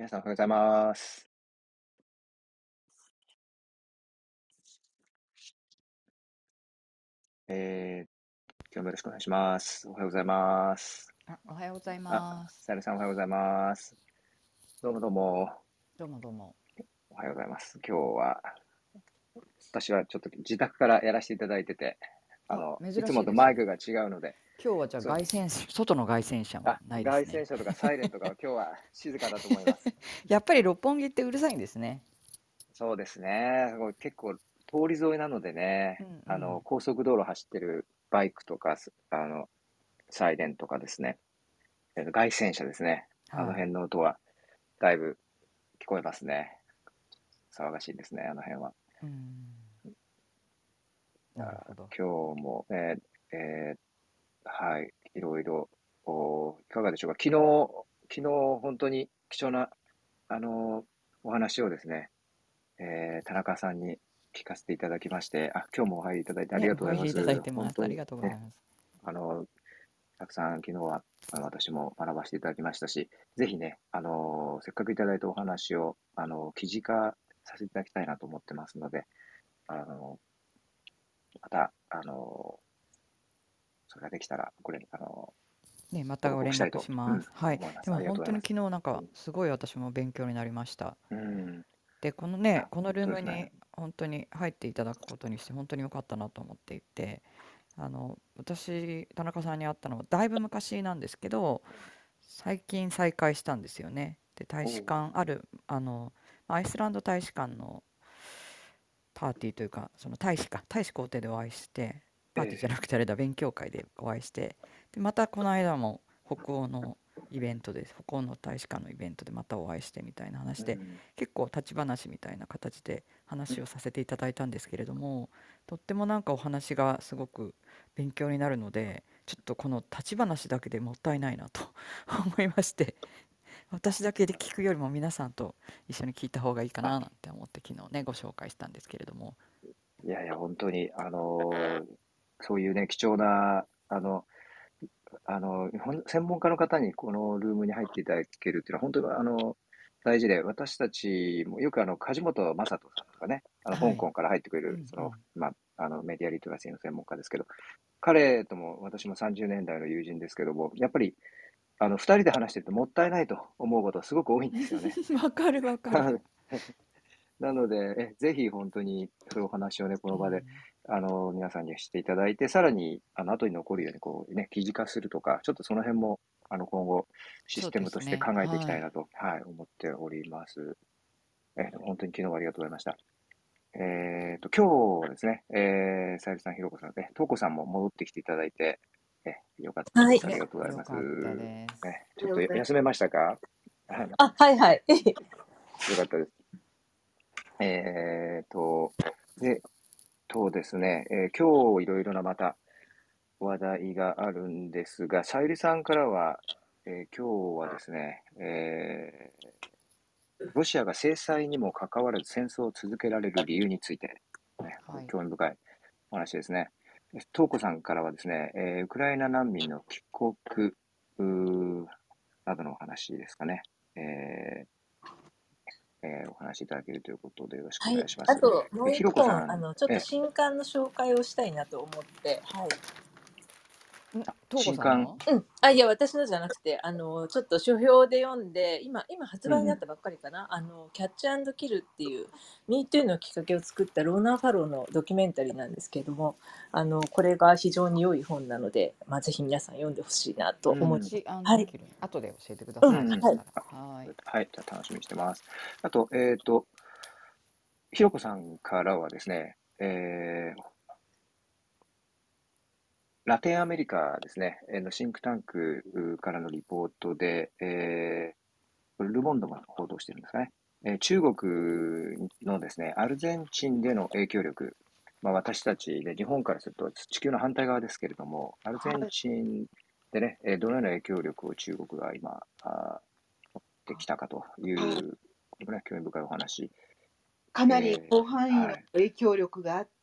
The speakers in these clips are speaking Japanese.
皆さんおはようございます。えー、今日もよろしくお願いします。おはようございます。あ、おはようございます。さゆりさんおはようございます。どうもどうも。どうもどうも。おはようございます。今日は、私はちょっと自宅からやらせていただいてて、あの、いつもとマイクが違うので、今日はじゃあ外線外の外線車もないですね。外線車とかサイレントが今日は静かだと思います。やっぱり六本木ってうるさいんですね。そうですね。結構通り沿いなのでね、うんうん、あの高速道路走ってるバイクとかあのサイレンとかですね、外線車ですね。あの辺の音はだいぶ聞こえますね。騒がしいですね、あの辺は。うんなるほど今日も、えーえー、はい、いろいろ、おいかがでしょうか？昨日、昨日本当に貴重な、あのお話をですね、えー、田中さんに聞かせていただきまして、あ、今日もお入りいただいてありがとうございます。いただいてます。ありがとうございます。あの、たくさん昨日は私も学ばせていただきましたし、ぜひね、あのせっかくいただいたお話を、あの記事化させていただきたいなと思ってますので、あのまた、あのそれができたら、これ、あの、ね、またご連絡します。うん、はい。でも本当に昨日なんかすごい私も勉強になりました。うん、で、このね、このルームに本当に入っていただくことにして本当に良かったなと思っていて、あの私田中さんに会ったのはだいぶ昔なんですけど、最近再会したんですよね。で、大使館あるあのアイスランド大使館のパーティーというかその大使か大使公邸でお会いしてパーティーじゃなくてあれだ勉強会でお会いしてでまたこの間も北欧のイベントで北欧の大使館のイベントでまたお会いしてみたいな話で、結構立ち話みたいな形で話をさせていただいたんですけれどもとってもなんかお話がすごく勉強になるのでちょっとこの立ち話だけでもったいないなと 思いまして私だけで聞くよりも皆さんと一緒に聞いた方がいいかななんて思って昨日ねご紹介したんですけれども。いやいや本当にあのーそういうね、貴重な、あの、あの、専門家の方にこのルームに入っていただけるっていうのは、本当にあの、大事で、私たちもよくあの、梶本正人さんとかね、あの、香港から入ってくれる、はい、その、まあ、あの、メディアリトラシーの専門家ですけど、彼とも私も30年代の友人ですけども、やっぱり、あの、二人で話してるともったいないと思うことすごく多いんですよね。わかるわかる。なので、えぜひ本当にそういうお話をね、この場で、あの、皆さんにしていただいて、さらに、あの、後に残るように、こうね、記事化するとか、ちょっとその辺も、あの、今後、システムとして考えていきたいなと、ねはい、はい、思っております。え本当に昨日はありがとうございました。えっ、ー、と、今日はですね、えー、さゆりさん、ひろこさんね、とうこさんも戻ってきていただいて、えよかったです。はい、ありがとうございます。ね、ちょっと休めましたか？あ、はいはい。よかったです。えっ、ー、と、で、とですね、えー、今日いろいろなまた話題があるんですが、さゆりさんからは、えー、今日はですね、えー、ロシアが制裁にもかかわらず戦争を続けられる理由について、ね、はい、興味深いお話ですね。トーコさんからはですね、えー、ウクライナ難民の帰国などのお話ですかね。えーえー、お話しいただけるということでよろしくお願いします。はい、あともう一本あのちょっと新刊の紹介をしたいなと思って、はい。新刊。うん、あいや私のじゃなくてあのちょっと書評で読んで今今発売になったばっかりかな、うん、あのキャッチキルっていう MeToo のきっかけを作ったローナー・ファローのドキュメンタリーなんですけれどもあのこれが非常に良い本なので、まあ、ぜひ皆さん読んでほしいなと思って、うん、はい。後で教えてください、うん、はい、はい、はい、じゃ楽しみにしてますあとえっ、ー、とひろこさんからはですね、えー、ラテンアメリカですね、えのシンクタンクからのリポートで、えー、ルボンドが報道してるんですかね、えー、中国のですね、アルゼンチンでの影響力、まあ、私たちで日本からすると地球の反対側ですけれども、アルゼンチンでね、え、はい、どのような影響力を中国が今、あ持ってきたかという、ね、興味深いお話。かなり広範囲の影響力があって、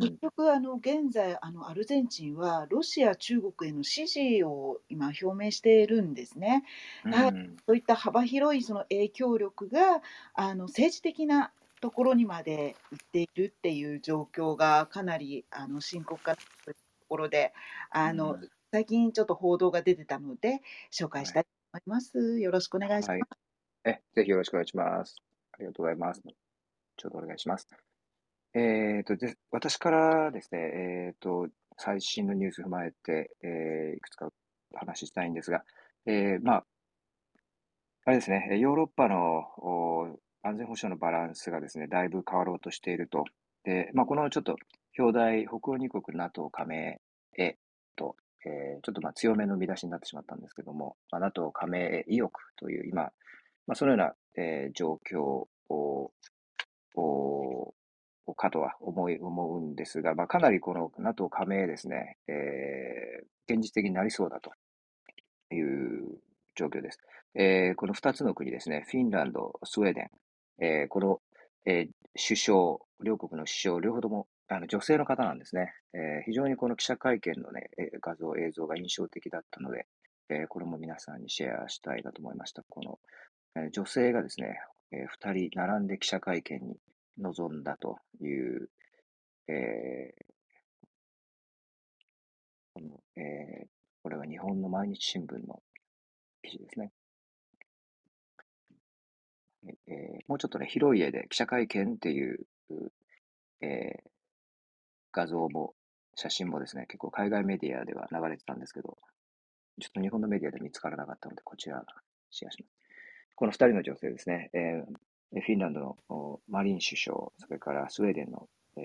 結局あの現在あのアルゼンチンはロシア、中国への支持を今表明しているんですね。うはい、ん。そういった幅広いその影響力があの政治的なところにまで行っているっていう状況がかなりあの深刻化というところであの、うん最近ちょっと報道が出てたので紹介したはい。いと思います。よろしくお願いしはい。ます。え、ぜひよろしくお願いします。ありがとうございます。ちょうどお願いします。えっと、で、私からですね、えっと、最新のニュースを踏まえて、えーいくつかお話ししたいんですが、えーまあ、あれですね、ヨーロッパのお安全保障のバランスがですね、だいぶ変わろうとしていると。で、まあ、このちょっと表題、北欧2国 NATO 加盟へと、えーちょっとまあ強めの見出しになってしまったんですけども、まあ、NATO 加盟へ意欲という今、まあ、そのような、えー状況を、おかとは思い、思うんですが、まあ、かなりこの NATO 加盟ですね、えー現実的になりそうだという状況です。えーこの2つの国ですね、フィンランド、スウェーデン、えーこの、え首相、両国の首相、両方ともあの女性の方なんですね。え非常にこの記者会見の、ね、画像、映像が印象的だったので、えこれも皆さんにシェアしたいなと思いました。この、え女性がですね、え2人並んで記者会見に臨んだという、えーこのえーこれは日本の毎日新聞の記事ですね。えーもうちょっとね、広い絵で記者会見っていう、えー画像も写真もですね、結構海外メディアでは流れてたんですけど、ちょっと日本のメディアで見つからなかったので、こちらシェアします。この2人の女性ですね、えーフィンランドのマリン首相、それからスウェーデンの、えー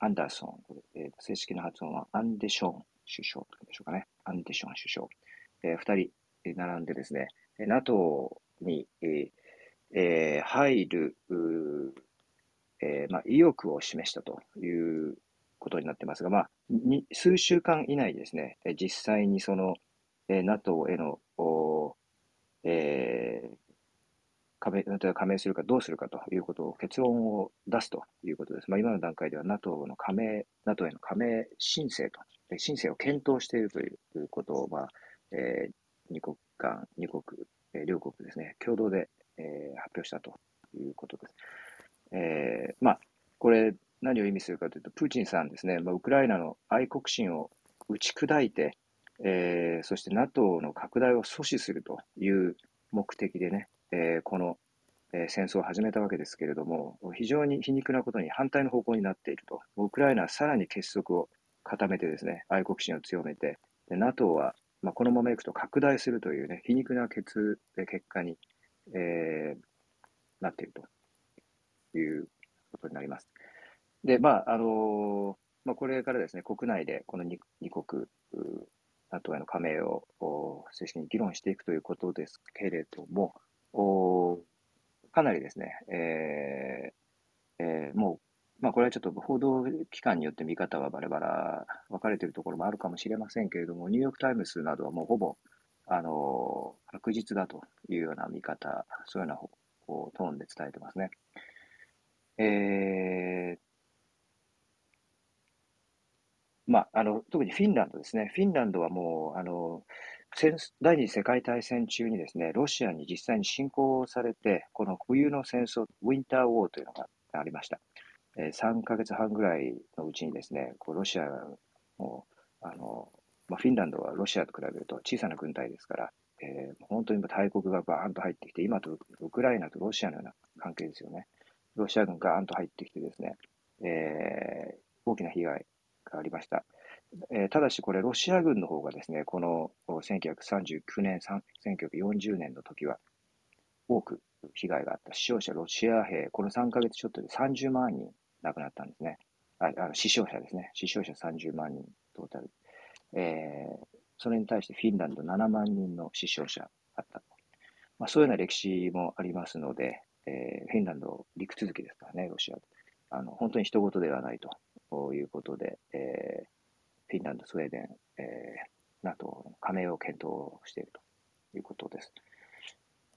アンダーソン、えー正式な発音はアンデション首相というんでしょうかね。アンデション首相。えー、2人並んでですね、NATO に、えーえー入る、えーまあ、意欲を示したということになってますが、まあ、に数週間以内ですね、実際にその、えー NATO への、えー加盟、加盟するかどうするかということを結論を出すということです。まあ、今の段階では NATO の加盟、NATO への加盟申請と、申請を検討しているということを、まあ、えー二国間、二国、えー両国ですね、共同で、えー発表したということです。えーまあ、これ、何を意味するかというと、プーチンさんですね、まあ、ウクライナの愛国心を打ち砕いて、えーそして NATO の拡大を阻止するという目的でね、えーこの、えー戦争を始めたわけですけれども、非常に皮肉なことに反対の方向になっていると。ウクライナはさらに結束を固めてですね、愛国心を強めて、NATO は、まあ、このままいくと拡大するというね、皮肉な結結果に、えーなっているということになります。で、まあ、あのまあ、これからですね、国内でこの 2, 二国、NATO への加盟を正式に議論していくということですけれども、おかなりですね、えーえーもう、まあ、これはちょっと報道機関によって見方はバラバラ分かれているところもあるかもしれませんけれども、ニューヨーク・タイムズなどはもうほぼ、あの確実だというような見方、そういうようなこうトーンで伝えてますね。えーまあ、あの特にフィンランドですね。フィンランドはもう、あの戦第二次世界大戦中にですね、ロシアに実際に侵攻されて、この冬の戦争、ウィンターウォーというのがありました。えー、3ヶ月半ぐらいのうちにですね、こうロシアもあの、まあ、フィンランドはロシアと比べると小さな軍隊ですから、えー、本当に大国がバーンと入ってきて、今とウクライナとロシアのような関係ですよね。ロシア軍がガーンと入ってきてですね、えー、大きな被害がありました。えー、ただし、これ、ロシア軍の方がですね、この1939年、1940年の時は、多く被害があった死傷者、ロシア兵、この3ヶ月ちょっとで30万人亡くなったんですね。ああの死傷者ですね。死傷者30万人トータル。えー、それに対してフィンランド7万人の死傷者あった。まあ、そういうような歴史もありますので、えー、フィンランド陸続きですからね、ロシア。あの本当に人事ではないということで、えー、フィンランド、スウェーデン、えー、NATO の加盟を検討しているということです。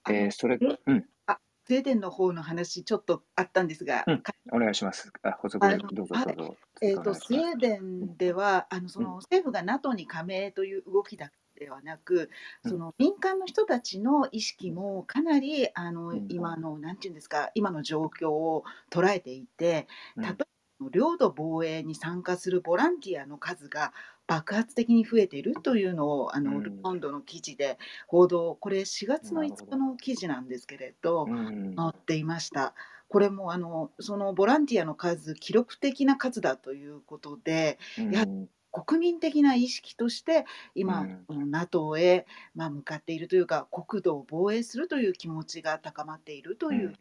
えー、それ、うん？あ、スウェーデンの方の話ちょっとあったんですが、うん、お願いします。あ補足どうぞどうぞ。はい、えっ、ー、とスウェーデンではあのその政府が NATO に加盟という動きだではなく、その民間の人たちの意識もかなりあの、今のなんていうんですか今の状況を捉えていて例えば領土防衛に参加するボランティアの数が爆発的に増えているというのをあの、ルポンドの記事で報道。これ4月の5日の記事なんですけれど、載っていました。これもあのそのボランティアの数記録的な数だということで、や国民的な意識として今、うん、NATO へ、まあ、向かっているというか国土を防衛するという気持ちが高まっているという、うん、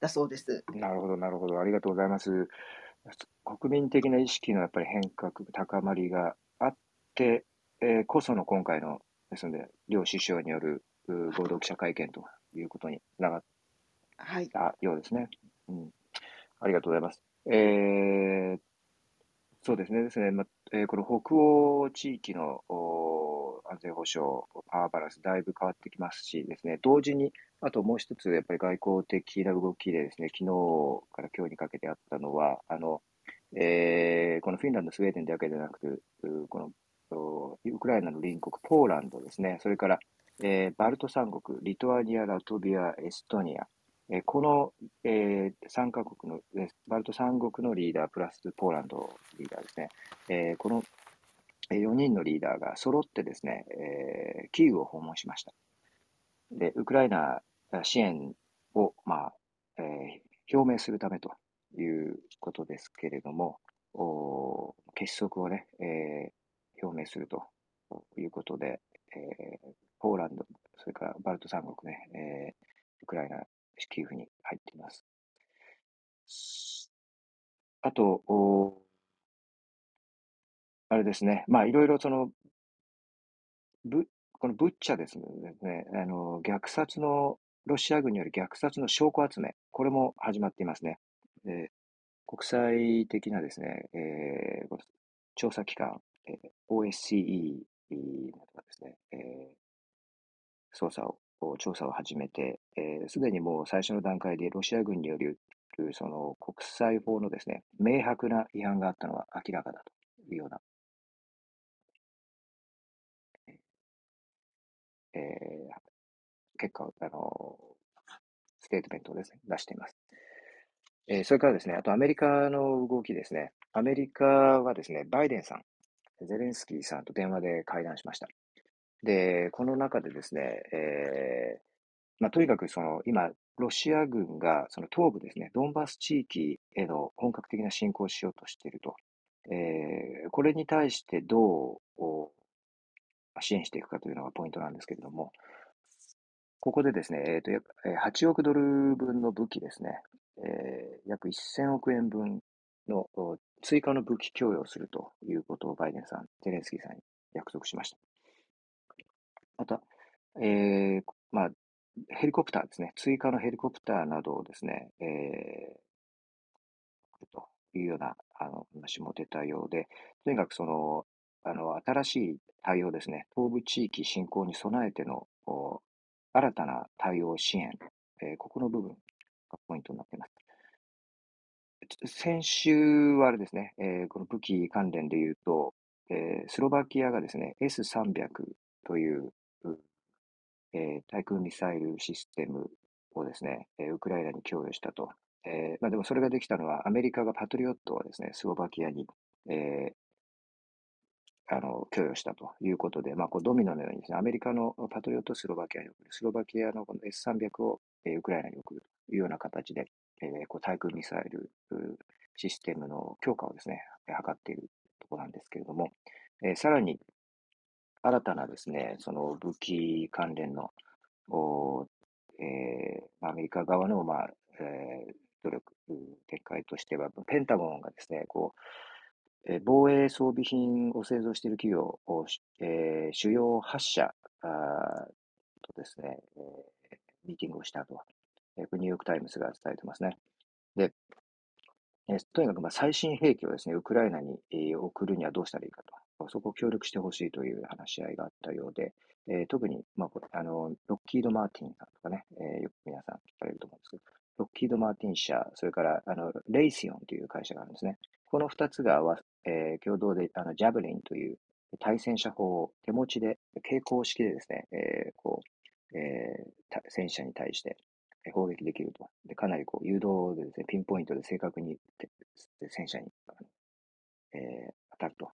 だそうです。なるほどなるほど。ありがとうございます。国民的な意識のやっぱり変革、高まりがあって、えー、こその今回の、ですので、両首相による合同記者会見ということにつながったようですね。はい、うん、ありがとうございます。えー、そうですね、ですね。まえー、この北欧地域のお安全保障、パワーバランス、だいぶ変わってきますしですね、同時に、あともう一つ、やっぱり外交的な動きでですね、昨日から今日にかけてあったのは、あの、えー、このフィンランド、スウェーデンだけでなく、このウクライナの隣国、ポーランドですね、それから、えー、バルト三国、リトアニア、ラトビア、エストニア、この、えー、3カ国の、バルト三国のリーダープラスポーランドリーダーですね、えー、この4人のリーダーが揃ってですね、えー、キーウを訪問しました。で、ウクライナ支援を、まあ、えー、表明するためということですけれども、お結束をね、えー、表明するということで、えー、ポーランド、それからバルト三国ね、えー、ウクライナ、キーフに入っています。あと、あれですね、まあ、いろいろその、ぶこのブッチャですね、あの虐殺の、ロシア軍による虐殺の証拠集め、これも始まっていますね。で国際的なですね、えー、調査機関、えー、OSCE などがですね、えー、捜査を、調査を始めて、す、で、にもう最初の段階でロシア軍によるその国際法のですね、明白な違反があったのは明らかだというようなえー、結果、あの、ステートメントをですね、出しています。えー、それからですね、あとアメリカの動きですね。アメリカはですね、バイデンさん、ゼレンスキーさんと電話で会談しました。で、この中でですね、えー、まあ、とにかくその今、ロシア軍がその東部ですね、ドンバス地域への本格的な侵攻をしようとしていると。えー、これに対してどう支援していくかというのがポイントなんですけれども、ここでですね、えーと、8億ドル分の武器ですね、えー、約1000億円分の追加の武器供与をするということをバイデンさん、ゼレンスキーさんに約束しました。また、えー、まあ、ヘリコプターですね、追加のヘリコプターなどをですね、えー、というようなあの話も出たようで、とにかくその、あの、新しい対応ですね、東部地域振興に備えての新たな対応支援、えー、ここの部分がポイントになっています。先週はあれですね、えー、この武器関連で言うと、えー、スロバキアがですね、S300 という、えー、対空ミサイルシステムをですね、えウクライナに供与したと。えまあ、でもそれができたのは、アメリカがパトリオットをですね、スロバキアに、えあの、供与したということで、まあ、こうドミノのようにですね、アメリカのパトリオットをスロバキアに送る、スロバキアのこの S300 を、えー、ウクライナに送るというような形で、えー、こう対空ミサイルシステムの強化をですね、図っているところなんですけれども、えー、さらに、新たなですね、その武器関連の、おえー、アメリカ側の、まあ、えー、努力、展開としては、ペンタゴンがですね、こう、え防衛装備品を製造している企業を、えー、主要8社とですね、えー、ミーティングをしたと、えー、ニューヨークタイムズが伝えてますね。で、えー、とにかくまあ最新兵器をですね、ウクライナに、えー、送るにはどうしたらいいかと。そこを協力してほしいという話し合いがあったようで、えー、特に、まあ、あの、ロッキード・マーティンさんとかね、えー、よく皆さん聞かれると思うんですけど、ロッキード・マーティン社、それから、あの、レイシオンという会社があるんですね。この2つが、えー、共同で、あの、ジャブリンという対戦車砲を手持ちで、傾向式でですね、えー、こう、えー、戦車に対して砲撃できると。で、かなりこう、誘導でですね、ピンポイントで正確に戦車に、えー、当たると。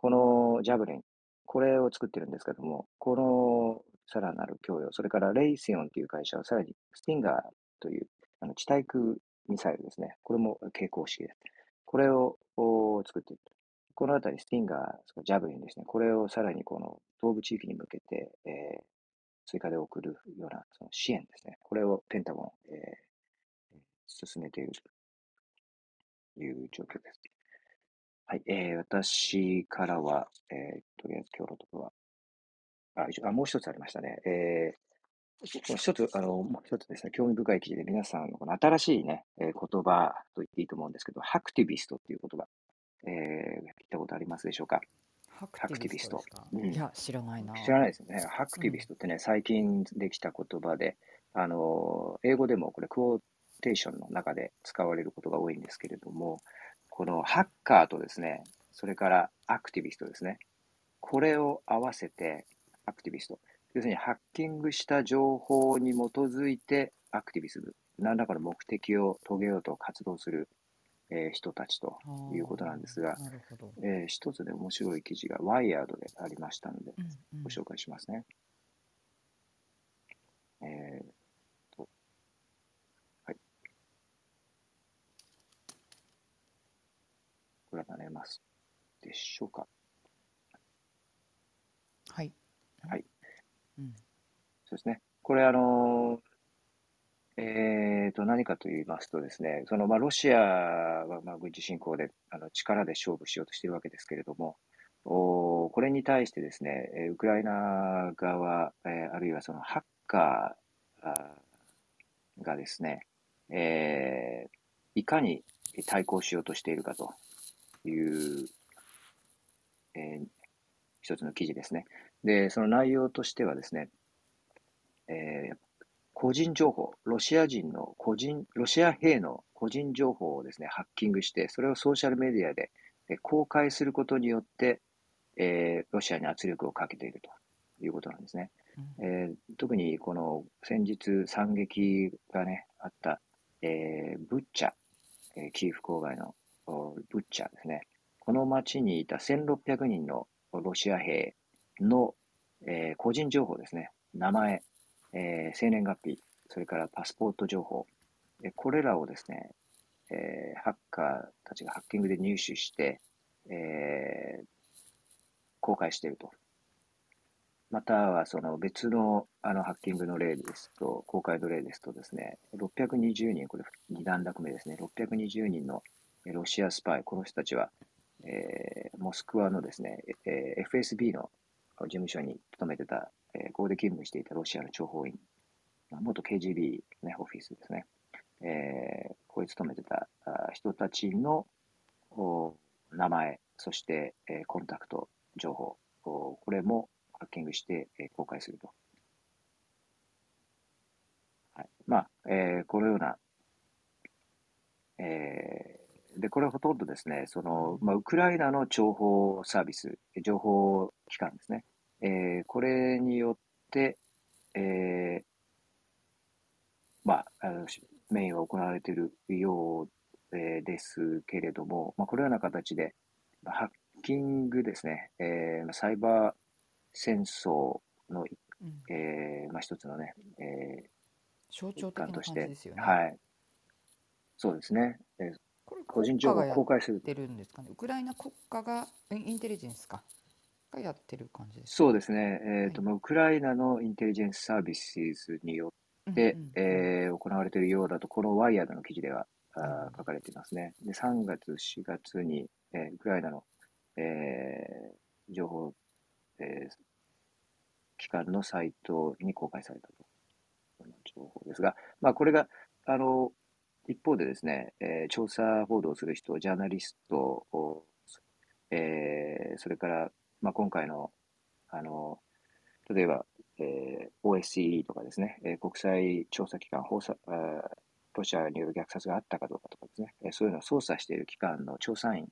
このジャブリン、これを作ってるんですけども、このさらなる供与、それからレイセオンという会社はさらにスティンガーというあの地対空ミサイルですね。これも傾向式です。これを作っている。このあたり、スティンガー、ジャブリンですね。これをさらにこの東部地域に向けて、えー、追加で送るようなその支援ですね。これをペンタゴン、えー、進めているという状況です。はい、えー、私からは、えー、とりあえず今日のところは、あ、一応あもう一つありましたね。えー、一つ、あの、もう一つですね、興味深い記事で皆さんのこの新しいね、えー、言葉と言っていいと思うんですけど、ハクティビストっていう言葉、えー、聞いたことありますでしょうか？ハクティビスト。いや、知らないな。知らないですね。ハクティビストってね、最近できた言葉で、あの、英語でもこれ、クオーテーションの中で使われることが多いんですけれども、このハッカーとですね、それからアクティビストですね。これを合わせて、アクティビスト。要するに、ハッキングした情報に基づいて、アクティビスム。何らかの目的を遂げようと活動するえー、人たちということなんですが、えー、一つで面白い記事がワイヤードでありましたので、ご紹介しますね。えー、と、はい。ご覧になれますでしょうか？はい。はい。うん、そうですね。これ、あのえーと、何かと言いますとですね、そのまあ、ロシアはまあ軍事侵攻であの力で勝負しようとしているわけですけれども、おこれに対してですね、ウクライナ側、えー、あるいはそのハッカーがですね、えー、いかに対抗しようとしているかという、えー、一つの記事ですね。で、その内容としてはですね、えー、個人情報、ロシア人の個人、ロシア兵の個人情報をですね、ハッキングして、それをソーシャルメディアで公開することによって、えー、ロシアに圧力をかけているということなんですね。うん、えー、特にこの先日惨劇がね、あった、えー、ブッチャ、えー、キーフ郊外のブッチャですね。この町にいた1600人のロシア兵の、えー、個人情報ですね。名前、えー、生年月日、それからパスポート情報、えこれらをですね、えー、ハッカーたちがハッキングで入手して、えー、公開していると。またはその別のあのハッキングの例ですと、公開の例ですとですね、620人、これ2段落目ですね、620人のロシアスパイ、この人たちは、えー、モスクワのですね、えー、FSB の事務所に勤めてたえー、ここで勤務していたロシアの諜報員、元 KGB、ね、オフィスですね、えー、ここに勤めてた人たちの名前、そして、えー、コンタクト情報、これもハッキングして、えー、公開すると。はい、まあ、えー、このような、えー、で、これほとんどですね、その、まあ、ウクライナの情報サービス、情報機関ですね。えー、これによって、えー、まあ、あのメインは行われているよう、えー、ですけれども、まあ、このような形で、まあ、ハッキングですね、えー、サイバー戦争の、うん、えー、まあ、一つのね、えー、象徴的な感じですよね。はい。そうですね。えー、個人情報を公開する。てるんですかね。ウクライナ国家がインテリジェンスか。がやってる感じですそうですね、えーとはい、ウクライナのインテリジェンスサービスによって、うんうん、えー、行われているようだと、このワイヤードの記事では、あ書かれていますね。で3月、4月に、えー、ウクライナの、えー、情報、えー、機関のサイトに公開されたという情報ですが、まあ、これがあの一方でですね、えー、調査報道する人、ジャーナリスト、えー、それからまあ、今回の、あの、例えば、えー、OSCE とかですね、えー、国際調査機関、放射ロシアによる虐殺があったかどうかとかですね、えー、そういうのを捜査している機関の調査員、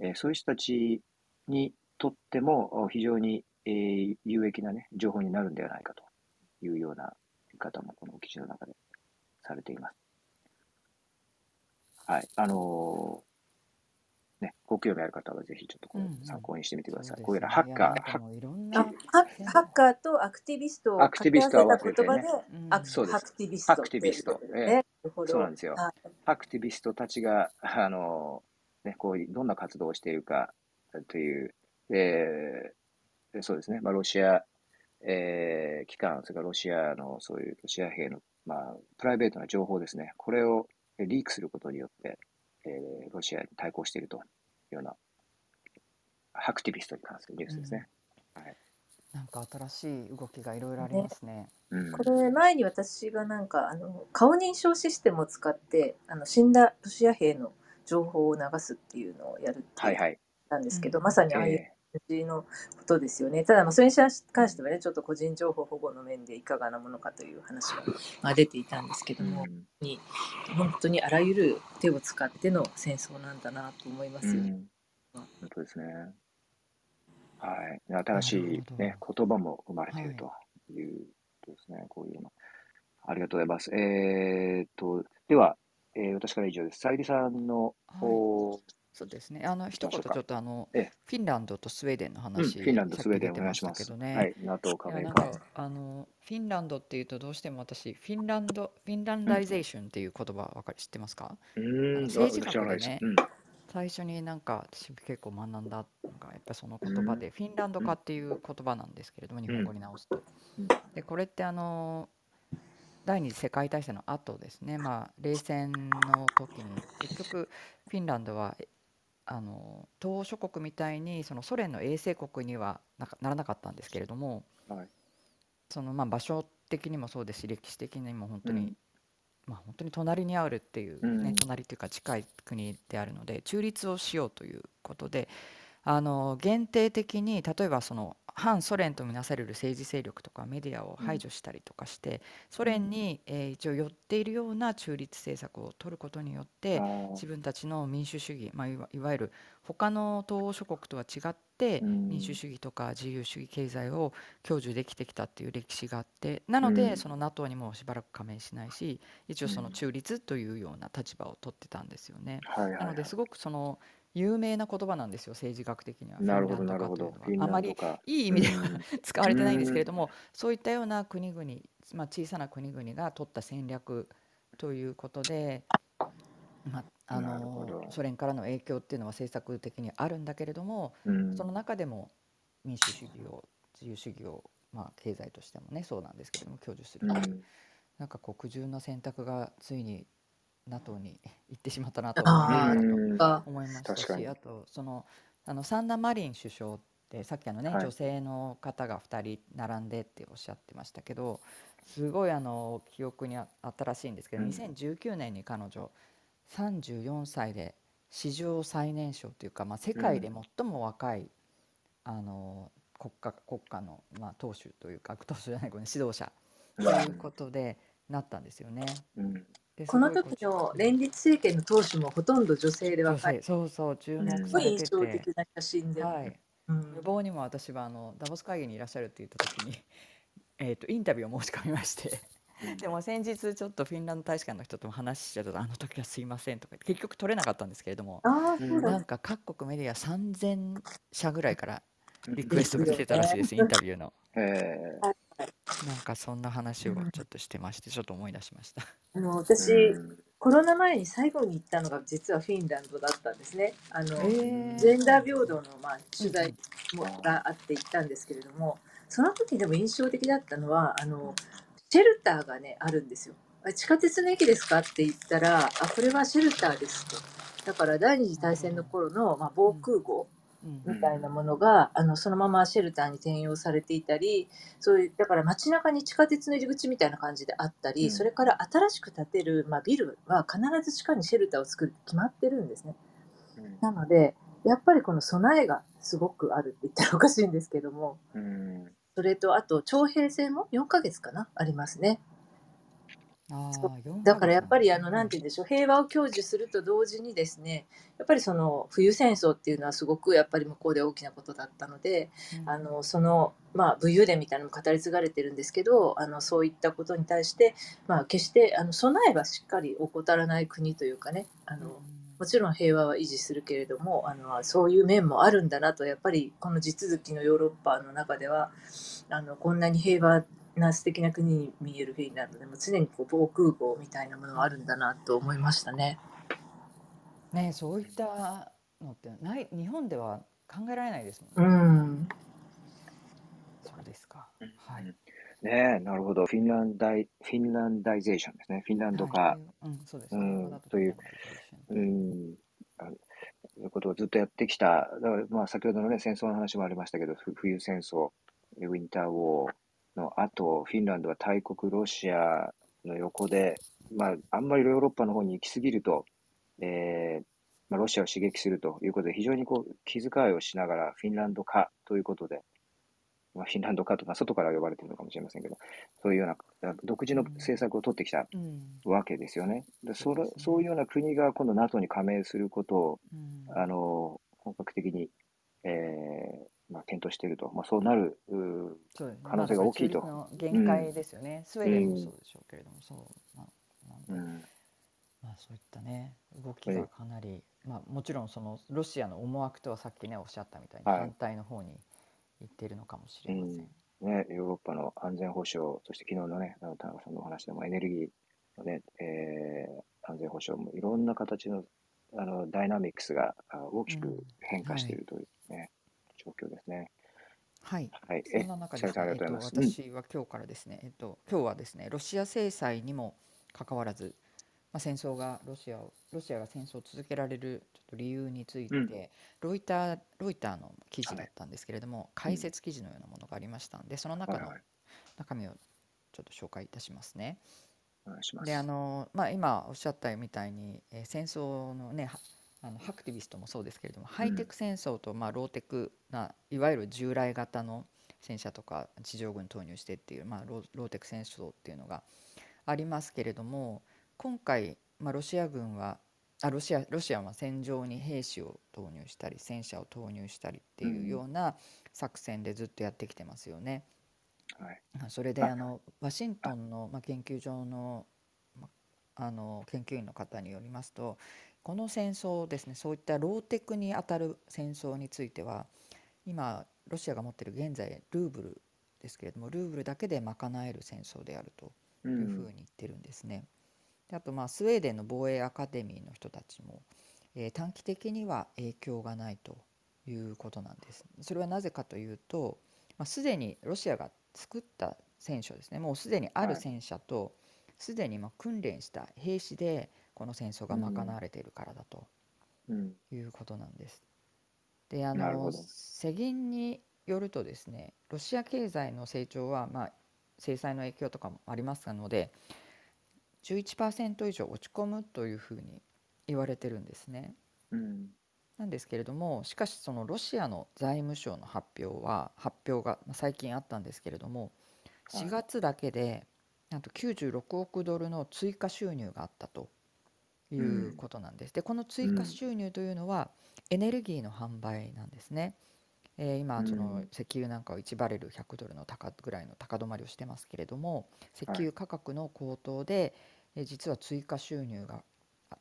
えー、そういう人たちにとっても非常に、えー、有益な、ね、情報になるんではないかというような見方もこの記事の中でされています。はい。あのー、ね、ご興味ある方はぜひちょっとこれ参考にしてみてください。うんうん、こういうのハッカー、ハッカーとアクティビストをアクティビストは分けてね。アクティビスト。アクティビスト。えー、そうなんですよ。アクティビストたちが、あのー、ね、こういう、どんな活動をしているかという、えー、そうですね、まあ、ロシア、えー、機関、それからロシアのそういうロシア兵の、まあ、プライベートな情報ですね、これをリークすることによって、えー、ロシアに対抗しているというような、ハクティビストに関するニュースですね。うん、はい。なんか新しい動きがいろいろありますね。ねこれ前に私がなんかあの顔認証システムを使ってあの死んだロシア兵の情報を流すっていうのをやるってはいはい、なんですけど、まさにああいう感じのことですよね。ただまあそれに関してはねちょっと個人情報保護の面でいかがなものかという話がまあ出ていたんですけども、に本当にあらゆる手を使っての戦争なんだなと思いますよね。本当ですね。はい。新しい、ね、言葉も生まれているということですね。こういうの。ありがとうございます。えー、っと、では、えー、私から以上です。さゆりさんの、はい、そうですね。あの一言ちょっとあのフィンランドとスウェーデンの話、うん、フィンランド、スウェーデンお願いします。ね、はい、NATO 加盟か。あのフィンランドっていうとどうしても私フィンランドフィンランダイゼーションっていう言葉わかり知ってますか？うん、政治学でね。うん最初になんか私結構学んだのがやっぱその言葉で、フィンランド化っていう言葉なんですけれども、日本語に直すと。でこれってあの第二次世界大戦の後ですね、まあ、冷戦の時に結局フィンランドはあの東欧諸国みたいにそのソ連の衛星国にはなならなかったんですけれども、はい、そのまあ場所的にもそうですし歴史的にも本当に、うん、まあ、本当に隣にあるっていうね、うん、隣というか近い国であるので中立をしようということであの限定的に例えばその反ソ連とみなされる政治勢力とかメディアを排除したりとかして、ソ連に、えー、一応寄っているような中立政策を取ることによって自分たちの民主主義、まあ、いわいわゆる他の東欧諸国とは違って民主主義とか自由主義経済を享受できてきたっていう歴史があってなのでその NATO にもしばらく加盟しないし一応その中立というような立場を取ってたんですよね。なのですごくその有名な言葉なんですよ政治学的には。なるほどなるほど。あまりいい意味では、使われてないんですけれども、そういったような国々、まあ、小さな国々が取った戦略ということで、まあ、あのソ連からの影響っていうのは政策的にあるんだけれども、うん、その中でも民主主義を自由主義を、まあ、経済としてもねそうなんですけれども享受する、うん、なんかこう苦渋の選択がついに NATO に行ってしまったなと思いましたしあとそのあのサンダ・マリン首相ってさっきあのね、はい、女性の方が2人並んでっておっしゃってましたけどすごいあの記憶にあったらしいんですけど、うん、2019年に彼女34歳で史上最年少というか、まあ、世界で最も若い、うん、あの国家国家の、まあ、党首というか党首じゃないこれ、指導者ということでなったんですよね。うんこの時の連立政権の党首もほとんど女性で若い。そうそう、注目されてて。印象的な写真で。はい。無謀にも私はあのダボス会議にいらっしゃるって言った時に えとインタビューを申し込みまして でも先日ちょっとフィンランド大使館の人とも話しちゃったあの時はすいませんとか結局取れなかったんですけれどもなんか各国メディア3000社ぐらいからリクエストが来てたらしいですインタビューの。なんかそんな話をちょっとしてまして、ちょっと思い出しました。あの私、コロナ前に最後に行ったのが実はフィンランドだったんですね。あの、ジェンダー平等のまあ取材もがあって行ったんですけれども、その時でも印象的だったのはあのシェルターがねあるんですよ。地下鉄の駅ですかって言ったら、あこれはシェルターですと。だから第二次大戦の頃のまあ防空壕みたいなものが、あのそのままシェルターに転用されていたりそういうだから街中に地下鉄の入り口みたいな感じであったり、うん、それから新しく建てる、まあ、ビルは必ず地下にシェルターを作る決まってるんですね。うん、なのでやっぱりこの備えがすごくあるって言ったらおかしいんですけども、うん、それとあと徴兵制も4ヶ月かなありますね。あだからやっぱりあのなんて言うんでしょう平和を享受すると同時にですねやっぱりその冬戦争っていうのはすごくやっぱり向こうで大きなことだったので、うん、あのそのまあ武勇伝みたいなのも語り継がれてるんですけどあのそういったことに対して、まあ、決してあの備えはしっかり怠らない国というかねあの、もちろん平和は維持するけれどもあのそういう面もあるんだなとやっぱりこの地続きのヨーロッパの中ではあのこんなに平和な素敵な国に見えるフィンランドでも常にこう防空壕みたいなものがあるんだなと思いましたね。ねそういったのってない日本では考えられないですもんね。うん、そうですか。はい。ねなるほど。フィンランダイ、フィンランダイゼーションですね。フィンランド化。はい、うん、そうです、ね、うん、という、うん、あいうことをずっとやってきた。だから、まあ、先ほどのね、戦争の話もありましたけど、冬戦争、ウィンターウォー、の後、フィンランドは大国ロシアの横で、まあ、あんまりヨーロッパの方に行き過ぎると、えーまあ、ロシアを刺激するということで、非常にこう気遣いをしながらフィンランド化ということで、まあ、フィンランド化とか外から呼ばれているのかもしれませんけど、そういうような独自の政策を取ってきたわけですよね。でそれそういうような国が今度 NATO に加盟することを、あの本格的に、えーまあ、検討していると、まあ、そうなる可能性が大きいと。まあ、限界ですよね、うん、スウェーデンもそうでしょうけれども、そう、まあ、なん。で、まあ、そういったね動きがかなり、まあ、もちろんそのロシアの思惑とはさっきねおっしゃったみたいに反対の方に行っているのかもしれません。はいうん、ね、ヨーロッパの安全保障、そして昨日のね、田中さんのお話でもエネルギーのね、えー、安全保障もいろんな形のあのダイナミックスが大きく変化しているという。ね、うんはい状況ですね。はい、はい、そんな中で、ね、えっと、私は今日からですね、えっと、今日はですね、ロシア制裁にもかかわらず、まあ、戦争がロシアをロシアが戦争を続けられるちょっと理由について、うん、ロイターロイターの記事だったんですけれども、はい、解説記事のようなものがありましたんで、その中の中身をちょっと紹介いたしますね。であのまあ、今おっしゃったみたいに、えー、戦争のねあのハクティビストもそうですけれども、ハイテク戦争と、まあ、ローテクないわゆる従来型の戦車とか地上軍投入してっていう、まあ、ロローテク戦争っていうのがありますけれども今回、まあ、ロシア軍はあロシアロシアは戦場に兵士を投入したり戦車を投入したりっていうような作戦でずっとやってきてますよね。はい、それであのワシントンの、まあ、研究所のあの研究員の方によりますとこの戦争ですねそういったローテクにあたる戦争については今ロシアが持っている現在ルーブルですけれどもルーブルだけで賄える戦争であるというふうに言ってるんですね。であとまあスウェーデンの防衛アカデミーの人たちも、えー、短期的には影響がないということなんです。それはなぜかというと、まあ、すでにロシアが作った戦車ですねもうすでにある戦車とすでにま訓練した兵士でこの戦争が賄われているからだと。いうことなんです。であの世銀によるとですねロシア経済の成長は、まあ、制裁の影響とかもありますので11%以上落ち込むというふうに言われてるんですね。うん、なんですけれどもしかしそのロシアの財務省の発表は発表が最近あったんですけれども4月だけでなんと96億ドルの追加収入があったということなんです。でこの追加収入というのはエネルギーの販売なんですね。えー、今その石油なんかは1バレル100ドルの高ぐらいの高止まりをしてますけれども石油価格の高騰で、え実は追加収入が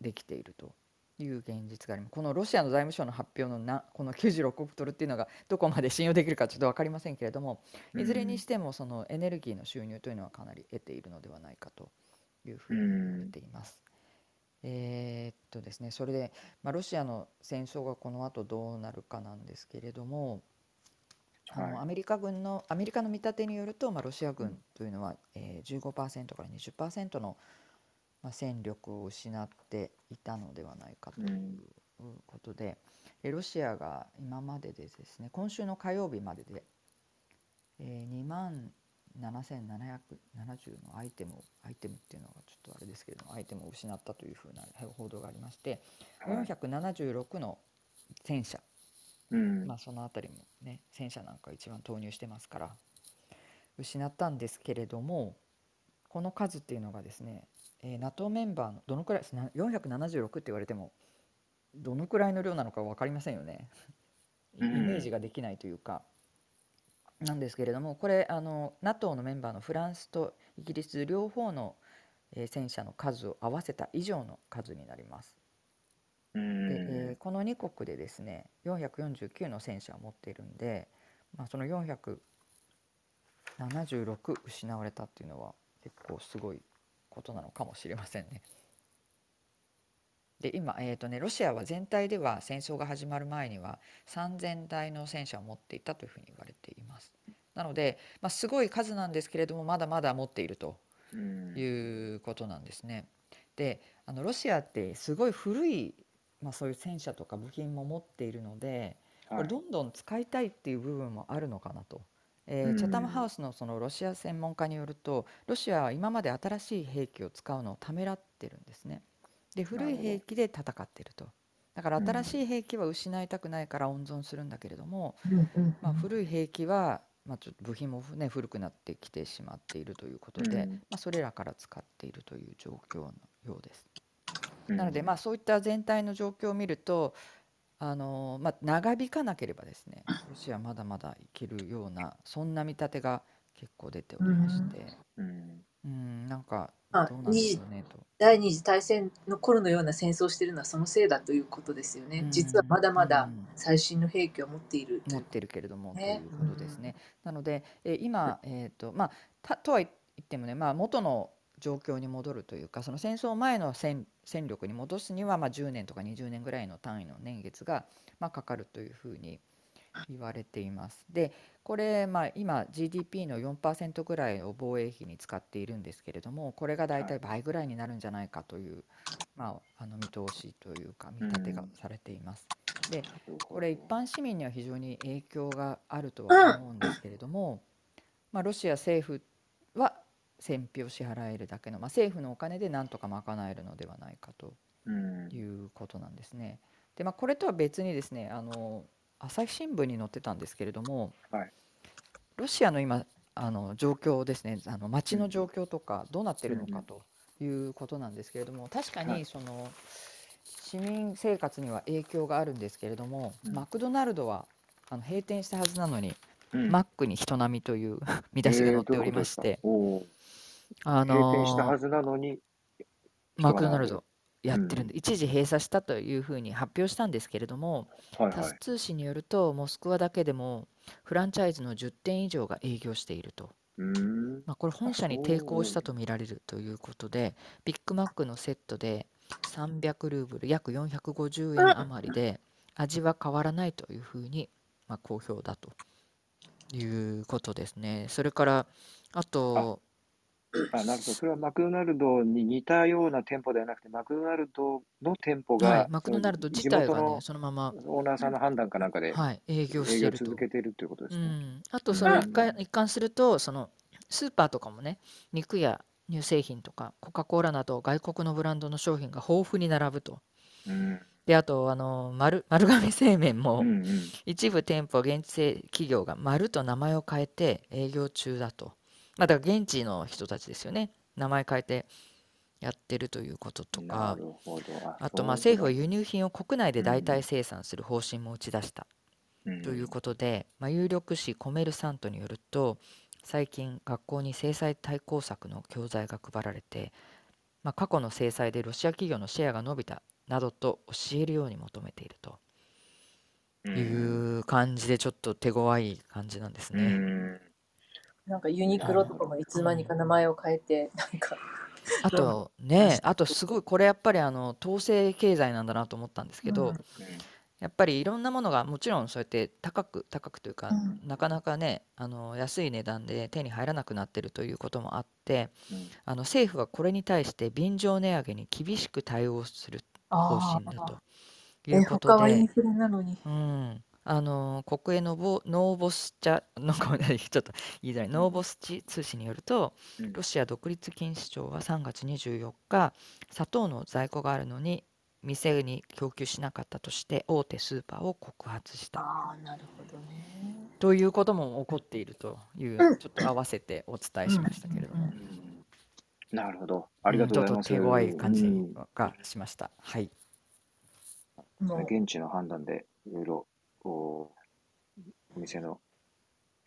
できているという現実がありますこのロシアの財務省の発表のなこの96億ドルっていうのがどこまで信用できるかちょっと分かりませんけれどもいずれにしてもそのエネルギーの収入というのはかなり得ているのではないかというふうに言われています。えー、っとですねそれで、まあ、ロシアの戦争がこの後どうなるかなんですけれども、あのアメリカ軍のアメリカの見立てによると、まあ、ロシア軍というのは、えー、15%から20%の、まあ、戦力を失っていたのではないかということで、うん、ロシアが今まででですね今週の火曜日までで、えー、2万7770のアイテムアイテムっていうのがちょっとあれですけれどもアイテムを失ったというふうな報道がありまして、476の戦車、うん、まあ、その辺りもね戦車なんか一番投入してますから失ったんですけれどもこの数っていうのがですね、えー、NATO メンバーのどのくらい476って言われてもどのくらいの量なのか分かりませんよね。イメージができないというか、なんですけれどもこれあの NATO のメンバーのフランスとイギリス両方の戦車の数を合わせた以上の数になります。でえー、この2国でですね449の戦車を持っているんで、まあ、その476失われたっていうのは結構すごいことなのかもしれませんね。で今、えーとね、ロシアは全体では戦争が始まる前には3,000台の戦車を持っていたというふうに言われています。なので、まあ、すごい数なんですけれどもまだまだ持っているということなんですね。であのロシアってすごい古い、まあ、そういう戦車とか部品も持っているのでこれどんどん使いたいっていう部分もあるのかなと。えー、チャタムハウスのそのロシア専門家によるとロシアは今まで新しい兵器を使うのをためらってるんですね。で古い兵器で戦っていると。だから新しい兵器は失いたくないから温存するんだけれども、まあ、古い兵器は、まあ、ちょっと部品も、ね、古くなってきてしまっているということで、まあ、それらから使っているという状況のようです。なので、まあ、そういった全体の状況を見るとあの、まあ、長引かなければですね ロシアまだまだいけるようなそんな見立てが結構出ておりまして、うん、うんなんかどうなんでしょうねと。第二次大戦の頃のような戦争をしているのはそのせいだということですよね。うん、実はまだまだ最新の兵器を持っている。持ってるけれども、ね、ということですね。なので、え今、えーとまあ、たとは言ってもね、まあ、元の状況に戻るというかその戦争前の戦戦力に戻すには、まあ、10年とか20年ぐらいの単位の年月が、まあ、かかるというふうに言われています。でこれ、まあ、今 GDP の4%ぐらいを防衛費に使っているんですけれどもこれが大体倍ぐらいになるんじゃないかという、まあ、あの見通しというか見立てがされています。でこれ一般市民には非常に影響があるとは思うんですけれども、まあ、ロシア政府は戦費を支払えるだけの、まあ、政府のお金でなんとか賄えるのではないかということなんですね。でまあ、これとは別にですねあの朝日新聞に載ってたんですけれども、はい、ロシアの今あの状況ですね。あの街の状況とかどうなってるのかということなんですけれども確かにその市民生活には影響があるんですけれども、うん、マクドナルドはあの閉店したはずなのに、うん、マックに人並みという 見出しが載っておりまして、えー、あのー、閉店したはずなのにマクドナルドやってるんで、うん、一時閉鎖したというふうに発表したんですけれども、はいはい、タス通信によるとモスクワだけでもフランチャイズの10店以上が営業していると。まあ、これ本社に抵抗したとみられるということでビッグマックのセットで300ルーブル約450円余りで味は変わらないというふうに、まあ、好評だということですね。それからあと あ、なるほど。それはマクドナルドに似たような店舗ではなくて、マクドナルドの店舗はが、い、マクドナルド自体がね、そのまま、オーナーさんの判断かなんかではい、営業してると。続けているということですね。ん、あとそれを一回一貫すると、そのスーパーとかもね、肉や乳製品とかコカ・コーラなど外国のブランドの商品が豊富に並ぶと。うん。で、あとあの丸 丸亀製麺もうんうん。一部店舗現地企業が丸と名前を変えて営業中だと。まあ、だから現地の人たちですよね。名前変えてやってるということとか。あとまあ政府は輸入品を国内で代替生産する方針も打ち出した。ということで、まあ、有力紙コメルサントによると最近学校に制裁対抗策の教材が配られて、まあ、過去の制裁でロシア企業のシェアが伸びたなどと教えるように求めていると。いう感じでちょっと手強い感じなんですね。なんかユニクロとかもいつまにか名前を変えて、なんか。あとね、あとすごいこれやっぱりあの統制経済なんだなと思ったんですけど、うん、やっぱりいろんなものがもちろんそうやって高く高くというか、うん、なかなかねあの安い値段で手に入らなくなってるということもあって、うん、あの政府はこれに対して便乗値上げに厳しく対応する方針だということで。うん、あの国営のボノーボスチャのちょっと言いづらいノーボスチ通信によると、ロシア独立禁止庁は3月24日砂糖の在庫があるのに店に供給しなかったとして大手スーパーを告発した。ああ、なるほどね。ということも起こっているという、ちょっと合わせてお伝えしましたけれども。なるほど。ありがとうございます。ちょっと手強い感じがしました。はい。現地の判断でいろいろお店の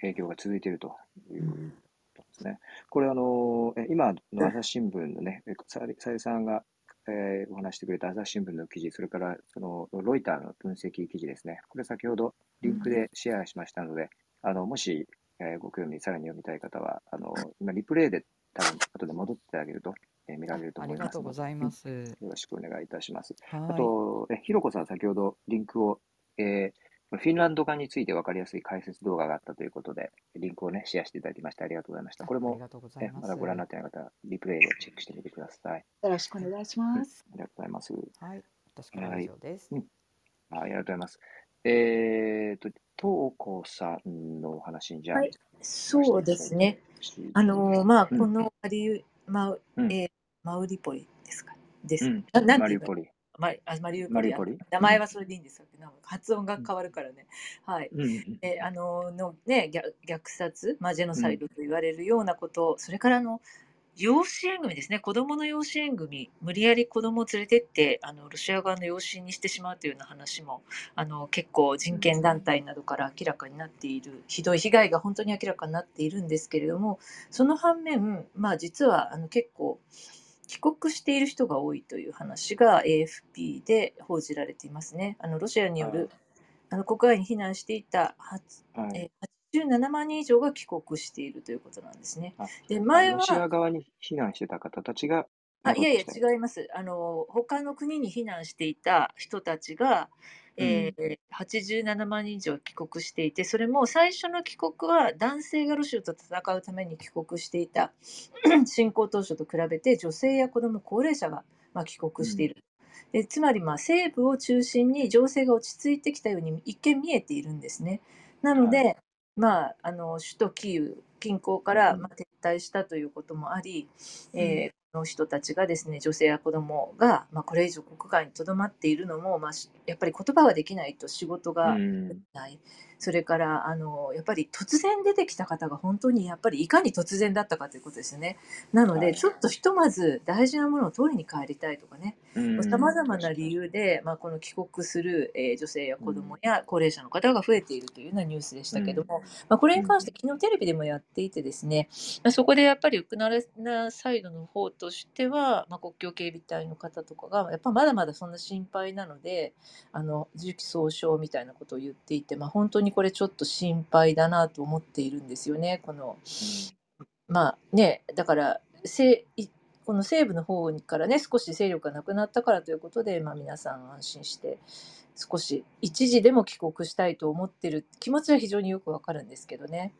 営業が続いているというですね。これあの今の朝日新聞のね、さゆさんが、えー、お話してくれた朝日新聞の記事、それからそのロイターの分析記事ですね。これ先ほどリンクでシェアしましたので、あのもし、えー、ご興味さらに読みたい方は、あの今リプレイで多分後で戻ってあげると、えー、見られると思います。ありがとうございます。よろしくお願いいたします。あと、えひろこさん先ほどリンクを、えーフィンランド化について分かりやすい解説動画があったということで、リンクをね、シェアしていただきましてありがとうございました。これも、ね、まだご覧になってない方、リプレイでチェックしてみてください。よろしくお願い します。ありがとうございます。はい、私から以上です。はい、うん、ありがとうございます。えーと、とうこさんのお話にじゃあ、はい、そうです？ね。あのまあ、このマリ、まえー、マウリポリですか？です。うん、マリウポリ。マリあマリウポリ？名前はそれでいいんですよ、うん、発音が変わるからね。はい。うん、えあののね虐虐殺、まあ、ジェノサイドと言われるようなこと、それからの養子縁組ですね、子供の養子縁組、無理やり子供を連れてってあのロシア側の養子にしてしまうというような話もあの結構人権団体などから明らかになっている、ひどい被害が本当に明らかになっているんですけれども、その反面、まあ、実はあの結構、帰国している人が多いという話が AFP で報じられていますね。あのロシアによる、あの国外に避難していた、はいえー、87万人以上が帰国しているということなんですね。で前はロシア側に避難してた方たちがあいやいや違います。あの他の国に避難していた人たちが、えー、87万人以上帰国していて、それも最初の帰国は男性がロシアと戦うために帰国していた 侵攻当初と比べて女性や子ども、高齢者が、まあ、帰国している。でつまりまあ西部を中心に情勢が落ち着いてきたように一見見えているんですね。なので、まあ、あの首都キーウ近郊からまあ撤退したということもあり、えー、の人たちがですね女性や子どもが、まあ、これ以上国外にとどまっているのも、まあ、やっぱり言葉ができないと仕事ができない、それからあのやっぱり突然出てきた方が本当にやっぱりいかに突然だったかということですね。なので、ちょっとひとまず大事なものを取りに帰りたいとかね、さまざまな理由で、まあ、この帰国する、えー、女性や子どもや高齢者の方が増えているというようなニュースでしたけども、まあ、これに関して昨日テレビでもやっていてですね、まあ、そこでやっぱりウクライナサイドの方としては、まあ、国境警備隊の方とかがやっぱまだまだそんな心配なのであの時期総称みたいなことを言っていて、まあ、本当にこれちょっと心配だなと思っているんですよね。この、まあね、だからせこの西部の方からね少し勢力がなくなったからということで、まあ、皆さん安心して少し一時でも帰国したいと思ってる気持ちは非常によくわかるんですけどね。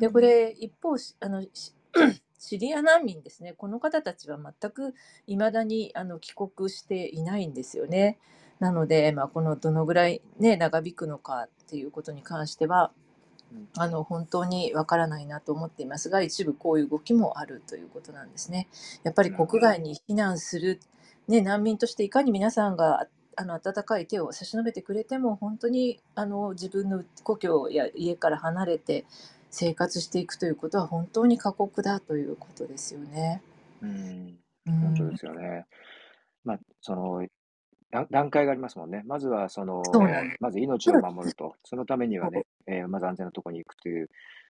でこれ一方あの シリア難民ですねこの方たちは全くいまだにあの帰国していないんですよね。なので、まあ、このどのぐらい、ね、長引くのかっていうことに関しては、あの本当にわからないなと思っていますが一部こういう動きもあるということなんですね。やっぱり国外に避難する、ね、難民としていかに皆さんがあの温かい手を差し伸べてくれても本当にあの自分の故郷や家から離れて生活していくということは本当に過酷だということですよね。うん、本当ですよね。まあ、その段階がありますもんね。まずはその、まず命を守ると、そのためにはね、えー、まず安全なところに行くという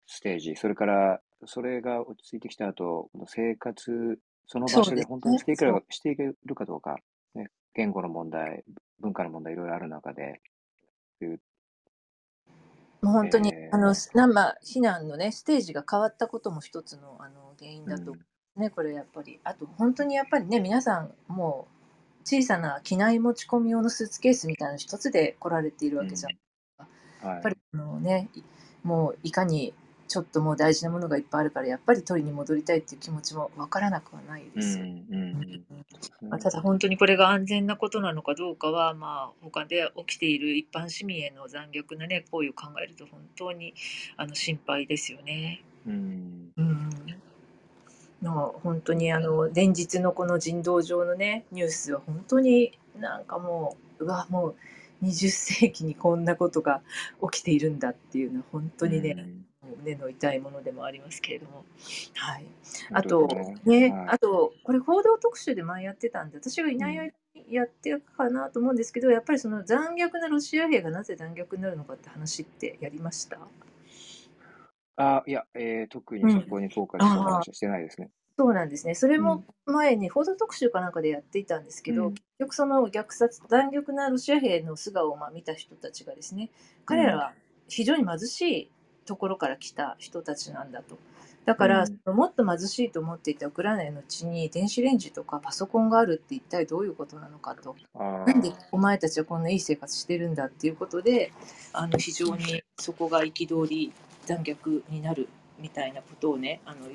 ステージ、それから、それが落ち着いてきた後、生活、その場所で本当にしていける,、していけるかどうか、ね、言語の問題、文化の問題、いろいろある中で、いうもう本当に、えー、あの、ナンバ避難のね、ステージが変わったことも一つのあの原因だと、うん、ね、これやっぱり、あと本当にやっぱりね、皆さん、もう、小さな機内持ち込み用のスーツケースみたいな一つで来られているわけじゃないですか。うん。はい、やっぱりあのね、もういかにちょっともう大事なものがいっぱいあるからやっぱり取りに戻りたいっていう気持ちもわからなくはないですよ、まあ、ただ本当にこれが安全なことなのかどうかはまあ他で起きている一般市民への残虐なね行為を考えると本当にあの心配ですよね。うん、うんの本当にあの連日のこの人道上のねニュースは本当になんかもううわもう20世紀にこんなことが起きているんだっていうのは本当にね、うん、胸の痛いものでもありますけれども、はい、あとね、はい、あとこれ報道特集で前やってたんで私がいない間にやってるかなと思うんですけどやっぱりその残虐なロシア兵がなぜ残虐になるのかって話ってやりました？あ、いや、えー、特にそこにフォーカスした話はしてないですね。そうなんですね。それも前に報道特集かなんかでやっていたんですけど、うん、結局その虐殺、残虐なロシア兵の素顔をまあ見た人たちがですね、彼らは非常に貧しいところから来た人たちなんだと。だから、うん、もっと貧しいと思っていたウクライナの地に電子レンジとかパソコンがあるって一体どういうことなのかと。なんでお前たちはこんないい生活してるんだっていうことで、あの非常にそこが憤り残虐になるみたいなことをねあの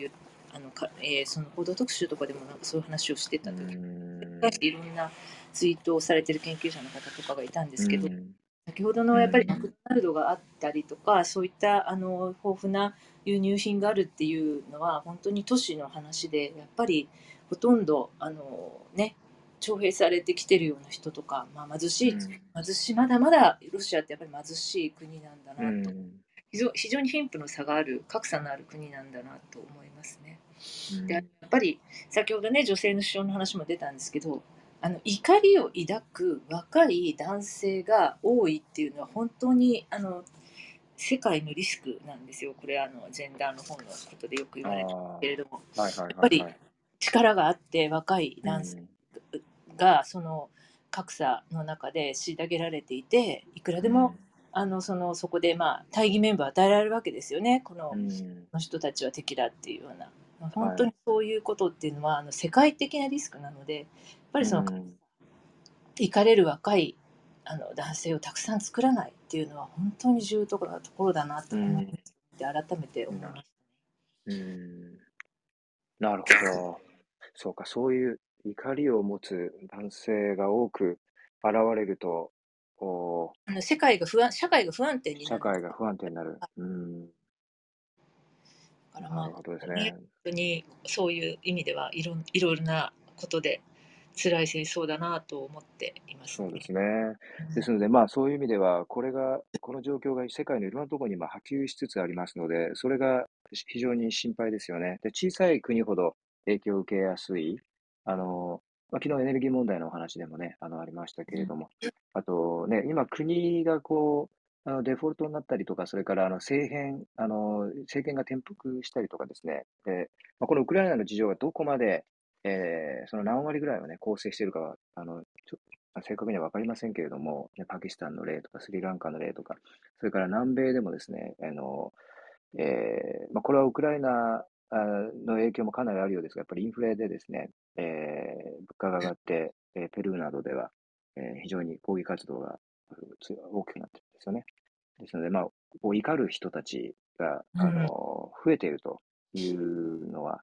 あのか、えー、その報道特集とかでもなんかそういう話をしてた時にいろんなツイートをされてる研究者の方とかがいたんですけど先ほどのやっぱりマクドナルドがあったりとかそういったあの豊富な輸入品があるっていうのは本当に都市の話でやっぱりほとんどあのね徴兵されてきてるような人とか、まあ、貧しい、貧しいまだまだロシアってやっぱり貧しい国なんだなと非常に貧富の差がある格差のある国なんだなと思いますね。でやっぱり先ほどね女性の首相の話も出たんですけどあの怒りを抱く若い男性が多いっていうのは本当にあの世界のリスクなんですよ。これあのジェンダーの本のことでよく言われてるけれども、やっぱり力があって若い男性がその格差の中で虐げられていていくらでも、あのそのそこで、まあ、大義メンバー与えられるわけですよね。この,、の人たちは敵だっていうような、まあ、本当にそういうことっていうのは、あの世界的なリスクなのでやっぱりその、行かれる若いあの男性をたくさん作らないっていうのは本当に重要なところだなと思って、改めて思いました、ね、うん。なるほど。そうかそういう怒りを持つ男性が多く現れるとおあの世界が不安、社会が不安定にな社会が不安定になる。うん。だからまあ、本当にそういう意味ではいろいろなことで辛い戦争だなと思っています、そうですね。ですので、まあそういう意味では、これが、この状況が世界のいろんなところに今波及しつつありますので、それが非常に心配ですよね。で、小さい国ほど影響を受けやすい、あの、まあ、昨日エネルギー問題のお話でもね、あの、ありましたけれども、あとね、今国がこう、あのデフォルトになったりとか、それからあの政変、あの政権が転覆したりとかですね、でまあ、このウクライナの事情がどこまで、えー、その何割ぐらいはね、構成しているかは、あのちょ正確には分かりませんけれども、ね、パキスタンの例とか、スリランカの例とか、それから南米でもですね、あのえーまあ、これはウクライナの影響もかなりあるようですが、やっぱりインフレでですね、えー、物価が上がって、えー、ペルーなどでは、えー、非常に抗議活動が大きくなってるんですよね。ですので、まあ、怒る人たちが、あの、増えているというのは、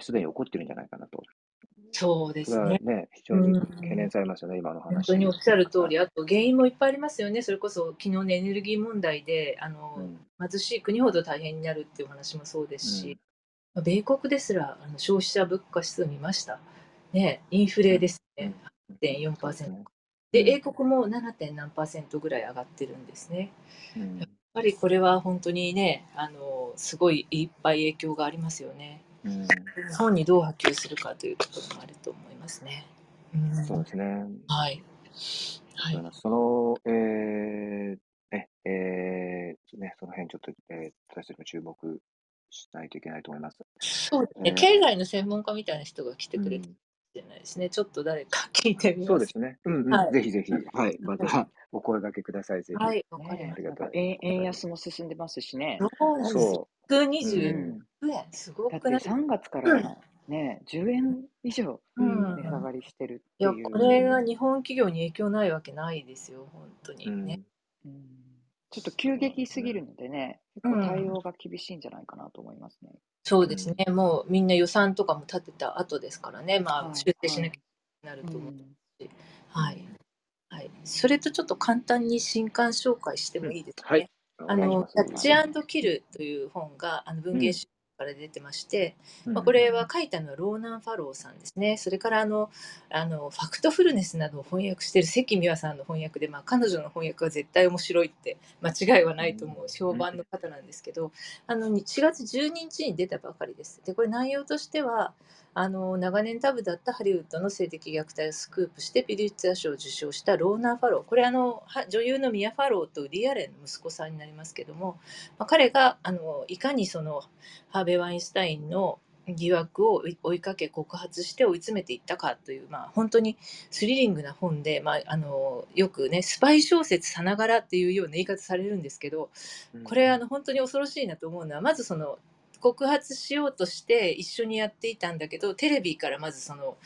すでに起こってるんじゃないかなと。そうですね。ね、非常に懸念されますよね、今の話。本当におっしゃる通り、あと原因もいっぱいありますよね。それこそ昨日のエネルギー問題で、あの、うん、貧しい国ほど大変になるっていう話もそうですし、うん、米国ですらあの消費者物価指数見ました。ね、インフレですね。8.4%。で、英国も 7. 何パーセントぐらい上がってるんですね。やっぱりこれは本当にね、あのすごいいっぱい影響がありますよね。日本にどう波及するかというところもあると思いますね。うん、そうですね。はい。はい、その、えー、ね、えー、ね、その辺ちょっと、えー、私たちも注目しないといけないと思います。そうですね、えー、経済の専門家みたいな人が来てくれて、れないですね。ちょっと誰か聞いてみます。そうですね。うん、うんはい、ぜひぜひ、はい、またお声掛けください。ぜひ。はい、わかります。円円安も進んでますしね。そうなんです。120円、すごくだって3月からね、10円以上値下がりしてるいや、これが日本企業に影響ないわけないですよ、本当にね。うん、ちょっと急激すぎるのでね、結構対応が厳しいんじゃないかなと思いますね。そうですね、もうみんな予算とかも立てた後ですからね、まあ、修正しなきゃなると思うし、はい、はい、それとちょっと簡単に新刊紹介してもいいですかね？はい、あの、キャッチキルという本が、あの文芸誌から出てまして、まあ、これは書いたのはローナン・ファローさんですね。それからあの、あの、ファクトフルネスなどを翻訳している関美和さんの翻訳で、まあ、彼女の翻訳は絶対面白いって間違いはないと思う評判の方なんですけど、あの、4月12日に出たばかりです。で、これ内容としては、あの長年タブーだったハリウッドの性的虐待をスクープしてピューリッツァー賞を受賞したローナン・ファローこれあの女優のミア・ファローとウディ・アレンの息子さんになりますけども、まあ、彼があのいかにそのハーベイ・ワインスタインの疑惑を追いかけ告発して追い詰めていったかという、まあ、本当にスリリングな本で、まあ、あのよくねスパイ小説さながらっていうような言い方されるんですけどこれあの本当に恐ろしいなと思うのはまずその告発しようとして一緒にやっていたんだけどテレビからまずその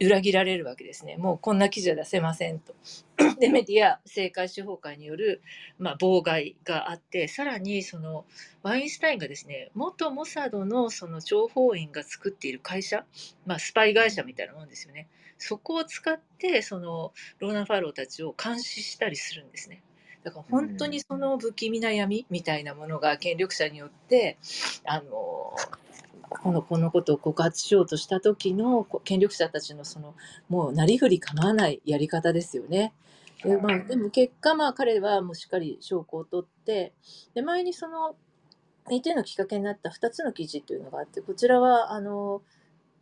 裏切られるわけですねもうこんな記事は出せませんと。でメディア政界司法会による、まあ、妨害があってさらにそのワインスタインがですね元モサドのその諜報員が作っている会社、まあ、スパイ会社みたいなもんですよねそこを使ってそのローナ・ファローたちを監視したりするんですね。だから本当にその不気味な闇みたいなものが権力者によってあのこのこのことを告発しようとした時の権力者たちのそのもうなりふり構わないやり方ですよね。でまあ、でも結果まあ彼はもうしっかり証拠を取ってで前にその ET のきっかけになった2つの記事というのがあってこちらはあの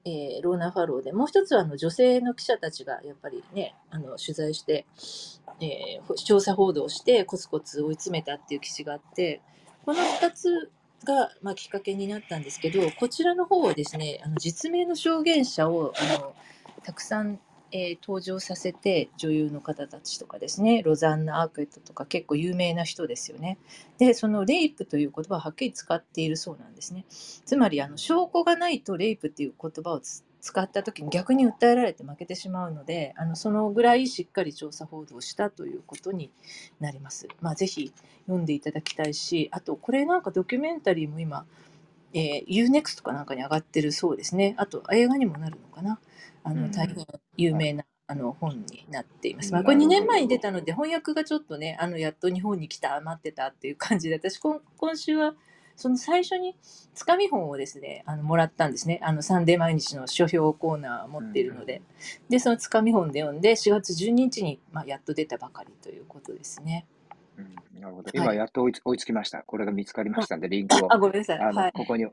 えー、ローナ・ファローでもう一つはあの女性の記者たちがやっぱりねあの取材して、えー、調査報道をしてコツコツ追い詰めたっていう記事があってこの2つが、まあ、きっかけになったんですけどこちらの方はですねあの実名の証言者をあのたくさんえー、登場させて女優の方たちとかですねロザンナ・アークエットとか結構有名な人ですよね。でそのレイプという言葉をはっきり使っているそうなんですね。つまりあの証拠がないとレイプっていう言葉を使った時に逆に訴えられて負けてしまうのであのそのぐらいしっかり調査報道したということになります。まあ、ぜひ読んでいただきたいしあとこれなんかドキュメンタリーも今、えー、UNEXT かなんかに上がってるそうですね。あと映画にもなるのかな。あの大変有名なあの本になっています。まあ、これ2年前に出たので翻訳がちょっとねあのやっと日本に来た待ってたっていう感じで私今週はその最初につかみ本をですねあのもらったんですね。あのサンデー毎日の書評コーナーを持っているので、でそのつかみ本で読んで4月12日に、まあ、やっと出たばかりということですね。うん、なるほど。今やっと追いつ,、追いつきました。これが見つかりましたんで、リンクを。あごめんなさい、はい、ここに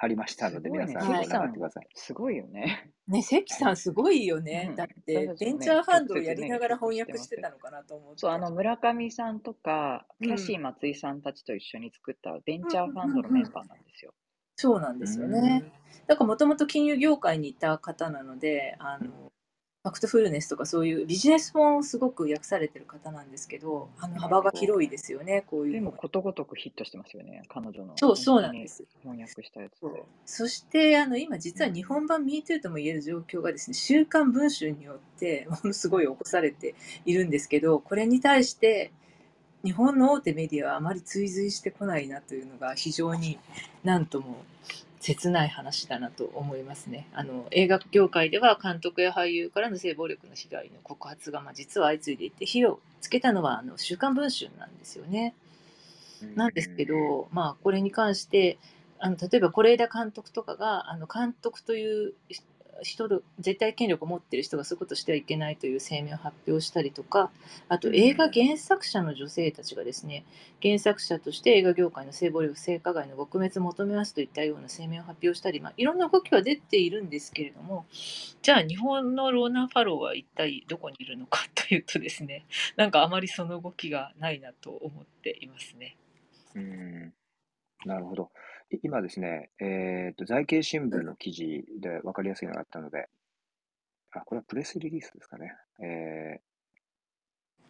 貼りましたので、皆さんご覧になってください。すごいよね。ね、関さんすごいよね。だって、ベンチャーファンドをやりながら翻訳してたのかなと思って。そう、あの、村上さんとか、キャシー松井さんたちと一緒に作ったベンチャーファンドのメンバーなんですよ。そうなんですよね。だからもともと金融業界にいた方なので、あの、ファクトフルネスとかそういうビジネス本をすごく訳されてる方なんですけど、あの幅が広いですよね、こういう。でもことごとくヒットしてますよね、彼女の。そう、そうなんです。翻訳したやつで。そしてあの今実は日本版 MeToo とも言える状況がですね、週刊文春によってものすごい起こされているんですけど、これに対して日本の大手メディアはあまり追随してこないなというのが非常になんとも切ない話だなと思いますね。あの映画業界では監督や俳優からの性暴力の被害の告発がまあ実は相次いでいて火をつけたのはあの週刊文春なんですよね。なんですけど、まあ、これに関してあの例えば是枝監督とかがあの監督という人絶対権力を持っている人がそういうことをしてはいけないという声明を発表したりとかあと映画原作者の女性たちがですね原作者として映画業界の性暴力性加害の撲滅を求めますといったような声明を発表したり、まあ、いろんな動きは出ているんですけれどもじゃあ日本のローナー・ファローは一体どこにいるのかというとですね なんかあまりその動きがないなと思っていますね。うんなるほど。今ですね、えっと、財経新聞の記事で分かりやすいのがあったので、あ、これはプレスリリースですかね。えー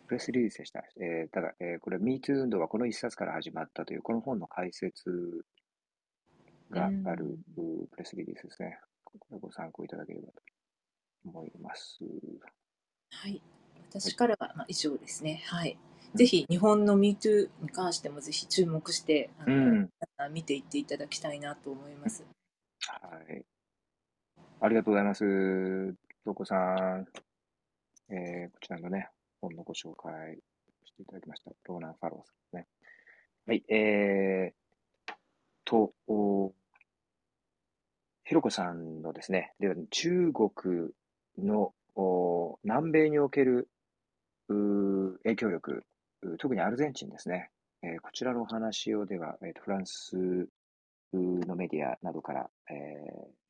プレスリリースでした。えーただ、えーこれ、MeToo 運動はこの一冊から始まったという、この本の解説があるプレスリリースですね。これご参考いただければと思います。はい。私からはまあ以上ですね。はい。ぜひ日本の MeToo に関してもぜひ注目してあの、うん、見ていっていただきたいなと思います。はい。ありがとうございます。どこさん、えー、こちらのね、本のご紹介していただきました。ローナン・ファローさんね。はい、えー、と、ひろこさんのですね、では中国の南米における影響力、特にアルゼンチンですね、えー、こちらのお話をでは、えーと、フランスのメディアなどから、えー、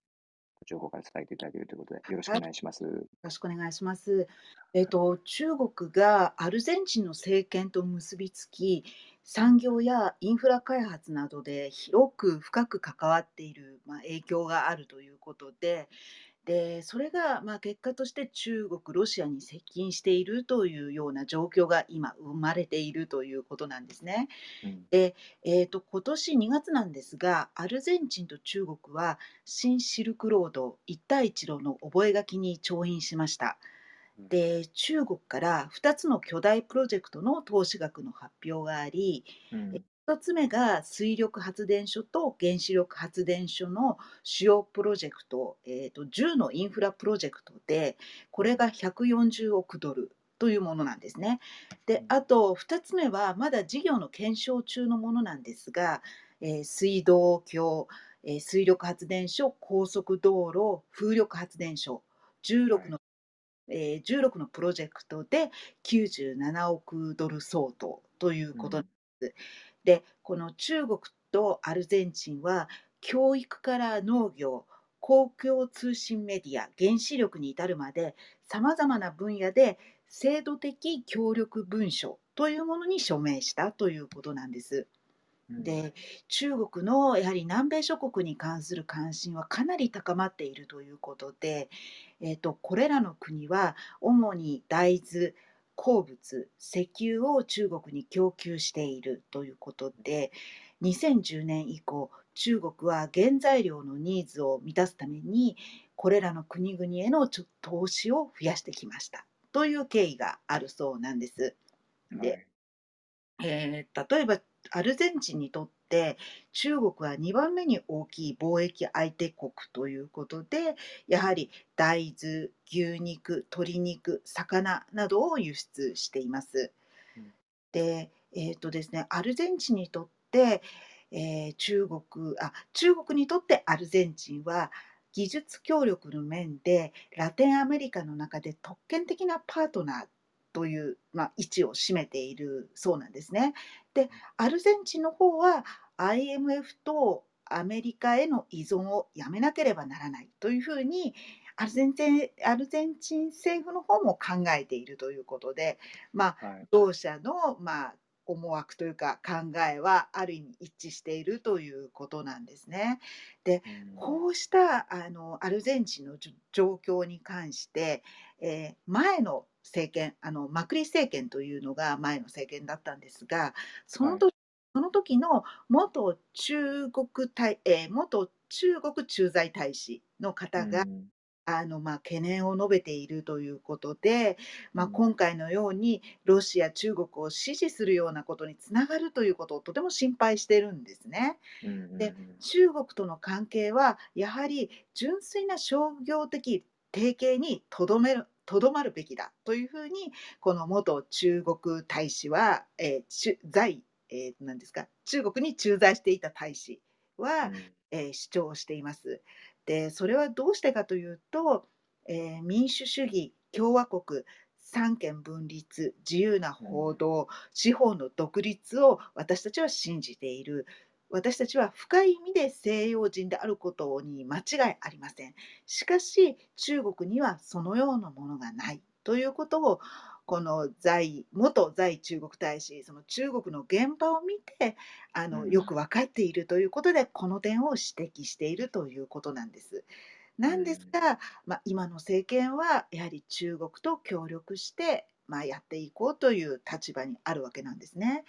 情報から伝えていただけるということで、よろしくお願いします。はい、よろしくお願いします。えっ、ー、と、中国がアルゼンチンの政権と結びつき、産業やインフラ開発などで広く深く関わっている、まあ、影響があるということで、で、それが、まあ、結果として中国、ロシアに接近しているというような状況が今生まれているということなんですね。うん。で、えっと、今年2月なんですが、アルゼンチンと中国は新シルクロード一帯一路の覚書に調印しました。で、中国から2つの巨大プロジェクトの投資額の発表があり、うん。1つ目が水力発電所と原子力発電所の主要プロジェクト、えーと、10のインフラプロジェクトで、これが140億ドルというものなんですね。で、あと2つ目はまだ事業の検証中のものなんですが、えー、水道橋、えー、水力発電所、高速道路、風力発電所、16の、えー、16のプロジェクトで97億ドル相当ということです。うんで、この中国とアルゼンチンは教育から農業、公共通信メディア、原子力に至るまでさまざまな分野で制度的協力文書というものに署名したということなんです。で中国のやはり南米諸国に関する関心はかなり高まっているということで、えーとこれらの国は主に大豆鉱物、石油を中国に供給しているということで、2010年以降、中国は原材料のニーズを満たすために、これらの国々への投資を増やしてきましたという経緯があるそうなんです。で、えー、例えばアルゼンチンにとって中国は2番目に大きい貿易相手国ということでやはり大豆牛肉鶏肉魚などを輸出しています。うん、で,、えーとですね、アルゼンチンにとって、えー、中国あ中国にとってアルゼンチンは技術協力の面でラテンアメリカの中で特権的なパートナーという、まあ、位置を占めているそうなんですね。でアルゼンチンの方は IMF とアメリカへの依存をやめなければならないというふうにアルゼンチンアルゼンチン政府の方も考えているということで、まあ、同社の、まあ、思惑というか考えはある意味一致しているということなんですね。で、こうしたあのアルゼンチンの状況に関して、えー、前の政権あのマクリ政権というのが前の政権だったんですがその時、はい、その時の元中国大、えー、元中国駐在大使の方が、あのまあ、懸念を述べているということで、まあ、今回のようにロシア、中国を支持するようなことにつながるということをとても心配してるんですね。で中国との関係はやはり純粋な商業的提携にとどめるとどまるべきだというふうにこの元中国大使は、えー、在、えー、何ですか中国に駐在していた大使は、うん、えー、主張しています。でそれはどうしてかというと、えー、民主主義共和国三権分立自由な報道、うん、司法の独立を私たちは信じている私たちは深い意味で西洋人であることに間違いありません。しかし中国にはそのようなものがないということをこの在元在中国大使その中国の現場を見てあのよく分かっているということでこの点を指摘しているということなんです。なんですが、まあ、今の政権はやはり中国と協力して、まあ、やっていこうという立場にあるわけなんですね。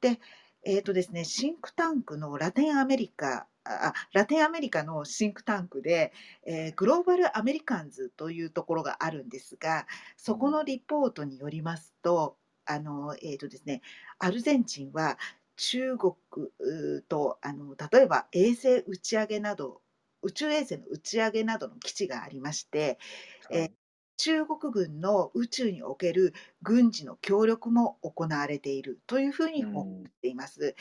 でえーとですね、シンクタンクのラテンアメリカあラテンアメリカのシンクタンクで、えー、グローバル・アメリカンズというところがあるんですがそこのリポートによりますとあの、えーとですね、アルゼンチンは中国とあの例えば衛星打ち上げなど宇宙衛星の打ち上げなどの基地がありまして、えー中国軍の宇宙における軍事の協力も行われているというふうに報告しています。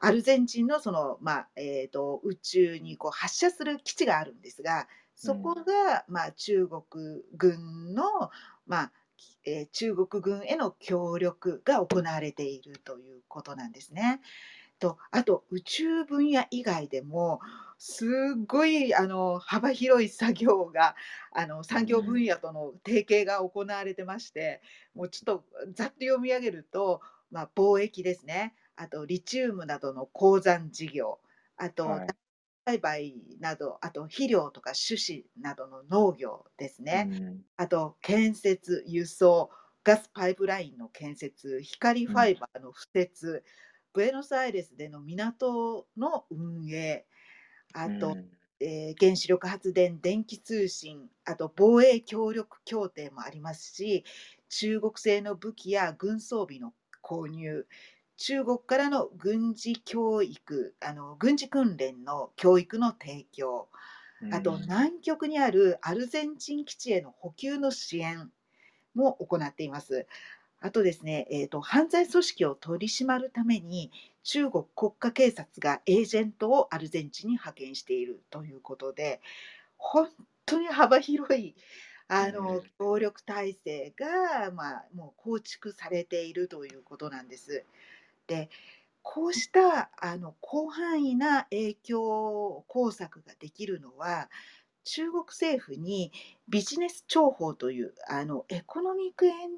アルゼンチンのその、まあえーと、宇宙にこう発射する基地があるんですが、そこが、まあ、中国軍の、まあえー、中国軍への協力が行われているということなんですね。とあと宇宙分野以外でもすごいあの幅広い作業があの産業分野との提携が行われてましてもうちょっとざっと読み上げると、まあ、貿易ですね。あとリチウムなどの鉱山事業。あと、はい。栽培など、あと肥料とか種子などの農業ですね。うん、あと建設、輸送、ガスパイプラインの建設、光ファイバーの敷設、ブエノスアイレスでの港の運営、あと、うん、えー、原子力発電、電気通信、あと防衛協力協定もありますし、中国製の武器や軍装備の購入、中国からの軍事教育、あの軍事訓練の教育の提供、あと南極にあるアルゼンチン基地への補給の支援も行っています。あとですね、えーと、犯罪組織を取り締まるために中国国家警察がエージェントをアルゼンチンに派遣しているということで本当に幅広いあの協力体制が、まあ、もう構築されているということなんです。でこうしたあの広範囲な影響工作ができるのは中国政府にビジネス情報というあのエコノミックエン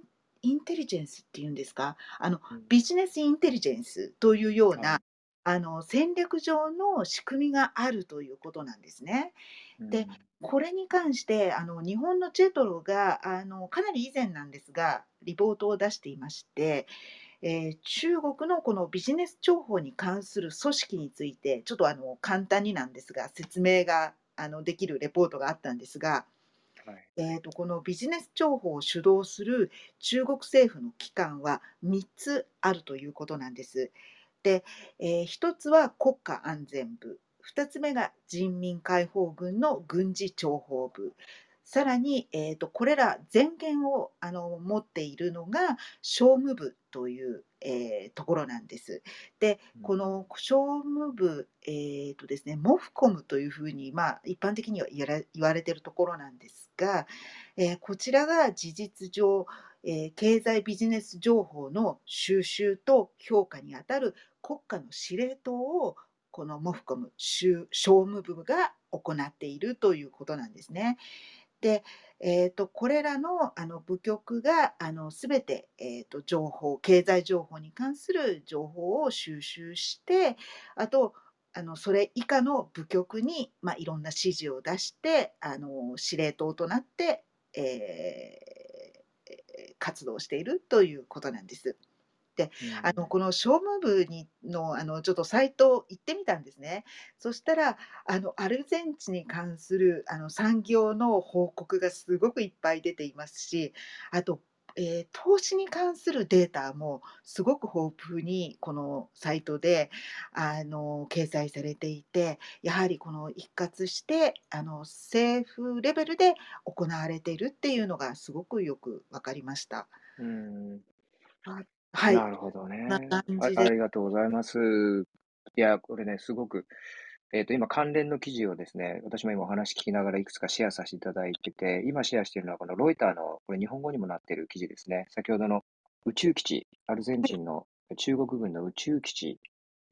インテリジェンスっていうんですか？あの、ビジネスインテリジェンスというような、はい、あの戦略上の仕組みがあるということなんですね。でこれに関してあの日本のチェトロがあのかなり以前なんですがリポートを出していまして、えー、中国のこのビジネス情報に関する組織についてちょっとあの簡単になんですが説明があのできるレポートがあったんですが、はい、えーと、このビジネス情報を主導する中国政府の機関は3つあるということなんです。で、えー、1つは国家安全部。2つ目が人民解放軍の軍事諜報部。さらに、えーと、これら全権をあの持っているのが商務部という、えー、ところなんです。で、この商務部、えーとですね、モフコムというふうに、まあ、一般的には言われているところなんですが、えー、こちらが事実上、えー、経済ビジネス情報の収集と評価にあたる国家の司令塔をこのモフコム商務部が行っているということなんですね。で、えーと、これらのあの部局があの全て、えーと、情報経済情報に関する情報を収集してあとあのそれ以下の部局に、まあ、いろんな指示を出してあの司令塔となって、えー、活動しているということなんです。で、あのこの商務部にのあのちょっとサイト行ってみたんですね。そしたらあのアルゼンチンに関するあの産業の報告がすごくいっぱい出ていますし、あと、えー、投資に関するデータもすごく豊富にこのサイトであの掲載されていて、やはりこの一括してあの政府レベルで行われているっていうのがすごくよく分かりました。うんはい。なるほどね。な感あじありがとうございます。いや、これね、すごく、えっと、今、関連の記事をですね、私も今お話聞きながらいくつかシェアさせていただいてて、今シェアしているのは、このロイターの、これ日本語にもなっている記事ですね。先ほどの宇宙基地、アルゼンチンの中国軍の宇宙基地、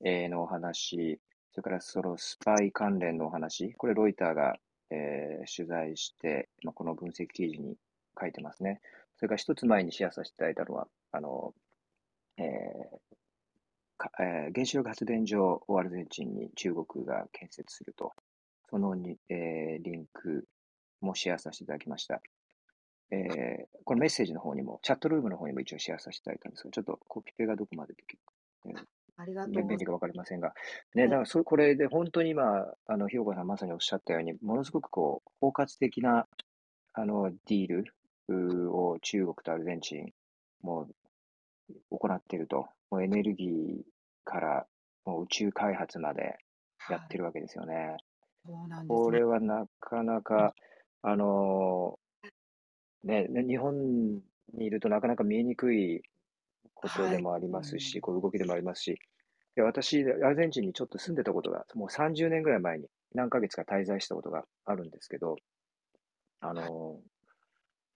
えーのお話、それからそのスパイ関連のお話、これロイターが、えー取材して、まあ、この分析記事に書いてますね。それから一つ前にシェアさせていただいたのは、あの、えーえー、原子力発電所をアルゼンチンに中国が建設すると、そのに、えー、リンクもシェアさせていただきました。えー、このメッセージの方にも、チャットルームの方にも一応シェアさせていただいたんですが、ちょっとコピペがどこまでできるか、えー、ありがとう便利か分かりませんが、ね、だからそこれで本当に今、あの、ひろこさんまさにおっしゃったように、ものすごくこう、包括的な、あの、ディールを中国とアルゼンチン、もう行っていると。もうエネルギーからもう宇宙開発までやってるわけですよね。そうなんです。これはなかなか、あのね、ね日本にいるとなかなか見えにくいことでもありますし、こういう動きでもありますし、で私、アルゼンチンにちょっと住んでたことが、もう30年ぐらい前に何ヶ月か滞在したことがあるんですけど、あの、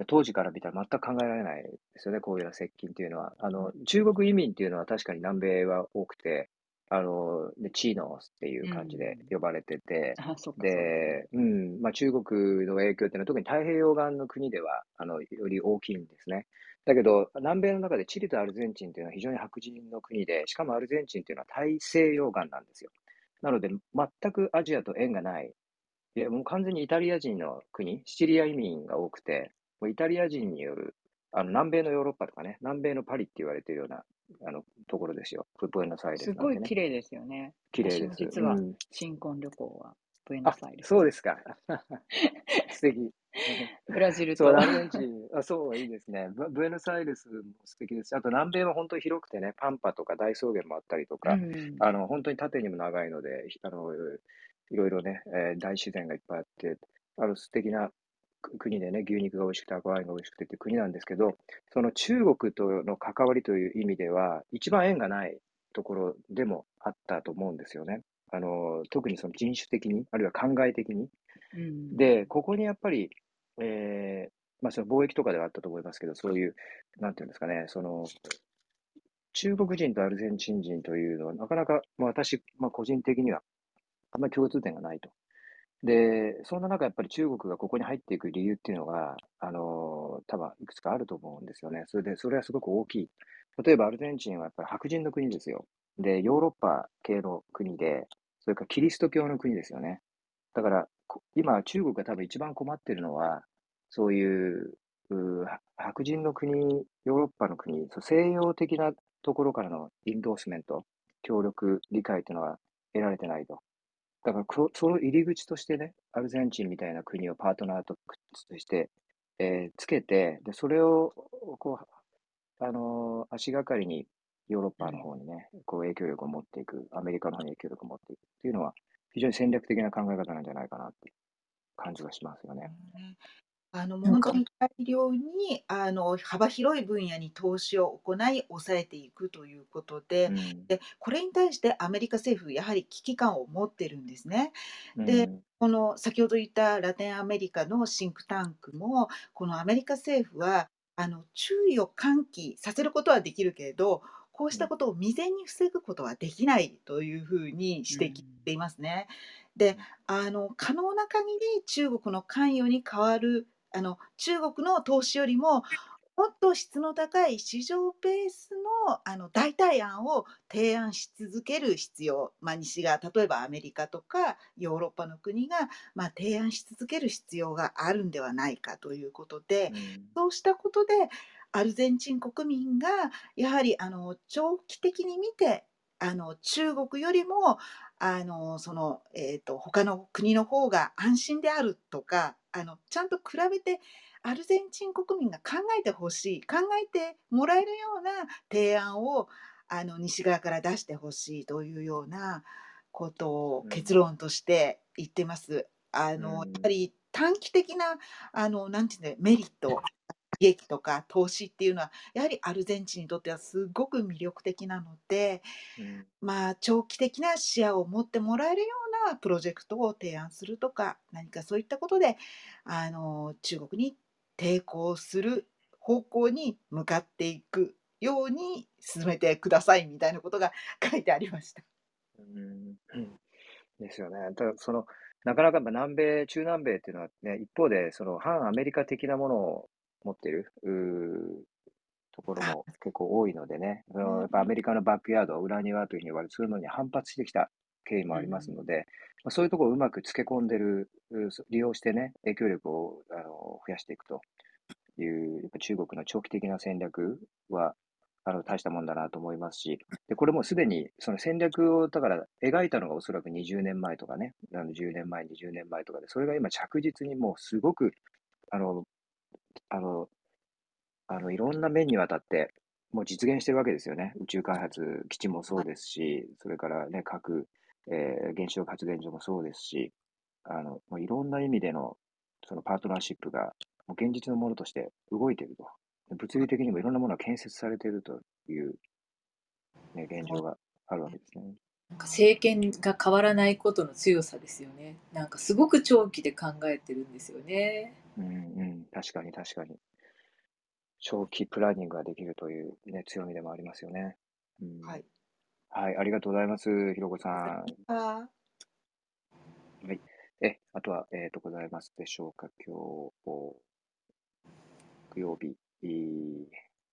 当時から見たら全く考えられないですよね、こういうような接近っていうのは。あの、中国移民っていうのは確かに南米は多くて、あの、でチーノスっていう感じで呼ばれてて、うん、で、うん、まあ中国の影響っていうのは特に太平洋側の国では、あの、より大きいんですね。だけど、南米の中でチリとアルゼンチンっていうのは非常に白人の国で、しかもアルゼンチンっていうのは大西洋岸なんですよ。なので、全くアジアと縁がない。いや、もう完全にイタリア人の国、シチリア移民が多くて、イタリア人による、あの、南米のヨーロッパとかね、南米のパリって言われてるような、あの、ところですよ。ブエノスアイレス、ね、すごい綺麗ですよね。綺麗です。実は、新婚旅行は、ブエノスアイレス。そうですか。素敵。ブラジルと。そう、アルゼンチン、あそう、いいですね。ブブエノスアイレスも素敵ですあと南米は本当に広くてね、パンパとか大草原もあったりとか、うん、あの、本当に縦にも長いので、あの、いろいろね、えー、大自然がいっぱいあって、あの、素敵な国でね、牛肉が美味しくて赤ワインが美味しくてっていう国なんですけど、その中国との関わりという意味では、一番縁がないところでもあったと思うんですよね。あの、特にその人種的に、あるいは考え的に。うん、で、ここにやっぱり、えー、まあその貿易とかではあったと思いますけど、そういう、なんていうんですかね、その、中国人とアルゼンチン人というのは、なかなか、まあ、私、まあ、個人的には、あんまり共通点がないと。で、そんな中、やっぱり中国がここに入っていく理由っていうのが、あの、多分いくつかあると思うんですよね。それで、それはすごく大きい。例えば、アルゼンチンはやっぱり白人の国ですよ。で、ヨーロッパ系の国で、それからキリスト教の国ですよね。だから、今、中国が多分一番困ってるのは、そういう白人の国、ヨーロッパの国、そう西洋的なところからのインドースメント、協力、理解というのは得られてないと。だからその入り口としてね、アルゼンチンみたいな国をパートナーとして、えー、つけて、で、それを、こう、あのー、足がかりにヨーロッパの方にね、こう影響力を持っていく、アメリカの方に影響力を持っていくっていうのは、非常に戦略的な考え方なんじゃないかなって感じがしますよね。あの、もう本当に大量に、あの、幅広い分野に投資を行い、抑えていくということで、うん。で、これに対してアメリカ政府、やはり危機感を持ってるんですね。で、ん。この先ほど言ったラテンアメリカのシンクタンクも、このアメリカ政府は、あの、注意を喚起させることはできるけれど、こうしたことを未然に防ぐことはできないというふうに指摘していますね。で、あの、可能な限り中国の関与に変わるあの中国の投資よりももっと質の高い市場ベースのあの代替案を提案し続ける必要、まあ、西側例えばアメリカとかヨーロッパの国が、まあ、提案し続ける必要があるんではないかということで、うん、そうしたことでアルゼンチン国民がやはりあの長期的に見てあの中国よりもあのその、えーと、他の国の方が安心であるとかあのちゃんと比べてアルゼンチン国民が考えてほしい考えてもらえるような提案をあの西側から出してほしいというようなことを結論として言ってます。あのやっぱり短期的なあのなんていうのメリット利益とか投資っていうのはやはりアルゼンチンにとってはすごく魅力的なので、うん、まあ長期的な視野を持ってもらえるよプロジェクトを提案するとか何かそういったことであの中国に抵抗する方向に向かっていくように進めてくださいみたいなことが書いてありました。うん、ですよね。ただそのなかなか南米、中南米っていうのはね、一方でその反アメリカ的なものを持ってるところも結構多いのでね、そのやっぱアメリカのバックヤード、裏庭というふうに言われる、そういうのに反発してきた経緯もありますので、まあ、そういうところをうまくつけ込んでる、利用してね、影響力をあの増やしていくという、やっぱ中国の長期的な戦略は、あの大したもんだなと思いますし、でこれもすでにその戦略をだから描いたのがおそらく20年前とかね、あの10年前、20年前とかで、それが今着実にもうすごくあのあの、あの、いろんな面にわたって、もう実現してるわけですよね。宇宙開発基地もそうですし、それからね、核、えー、原子力発電所もそうですし、あの、もういろんな意味での、そのパートナーシップがもう現実のものとして動いていると。物理的にもいろんなものが建設されているという、ね、現状があるわけですね。なんか政権が変わらないことの強さですよね。なんかすごく長期で考えてるんですよね。うんうん、確かに確かに。長期プランニングができるという、ね、強みでもありますよね。うん、はい。はい、ありがとうございます、ひろこさん。はい。え、あとは、えっ、ー、と、ございますでしょうか、今日、木曜日、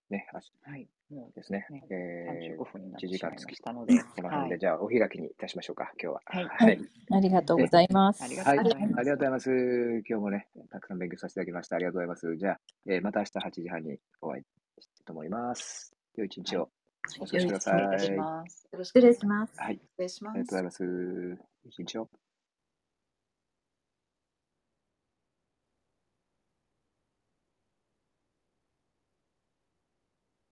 ね、はい、もうですね、ねえー、35分になってしまいましたので、この辺で、じゃあ、お開きにいたしましょうか、今日は。はい、はい、ありがとうございます。ありがとうございます。ありがとうございます。今日もね、たくさん勉強させていただきました。ありがとうございます。じゃあ、えー、また明日8時半にお会いしたいと思います。良い一日をお過ごしください。よろしくお願いします。はい。失礼します。ありがとうございます。一日を。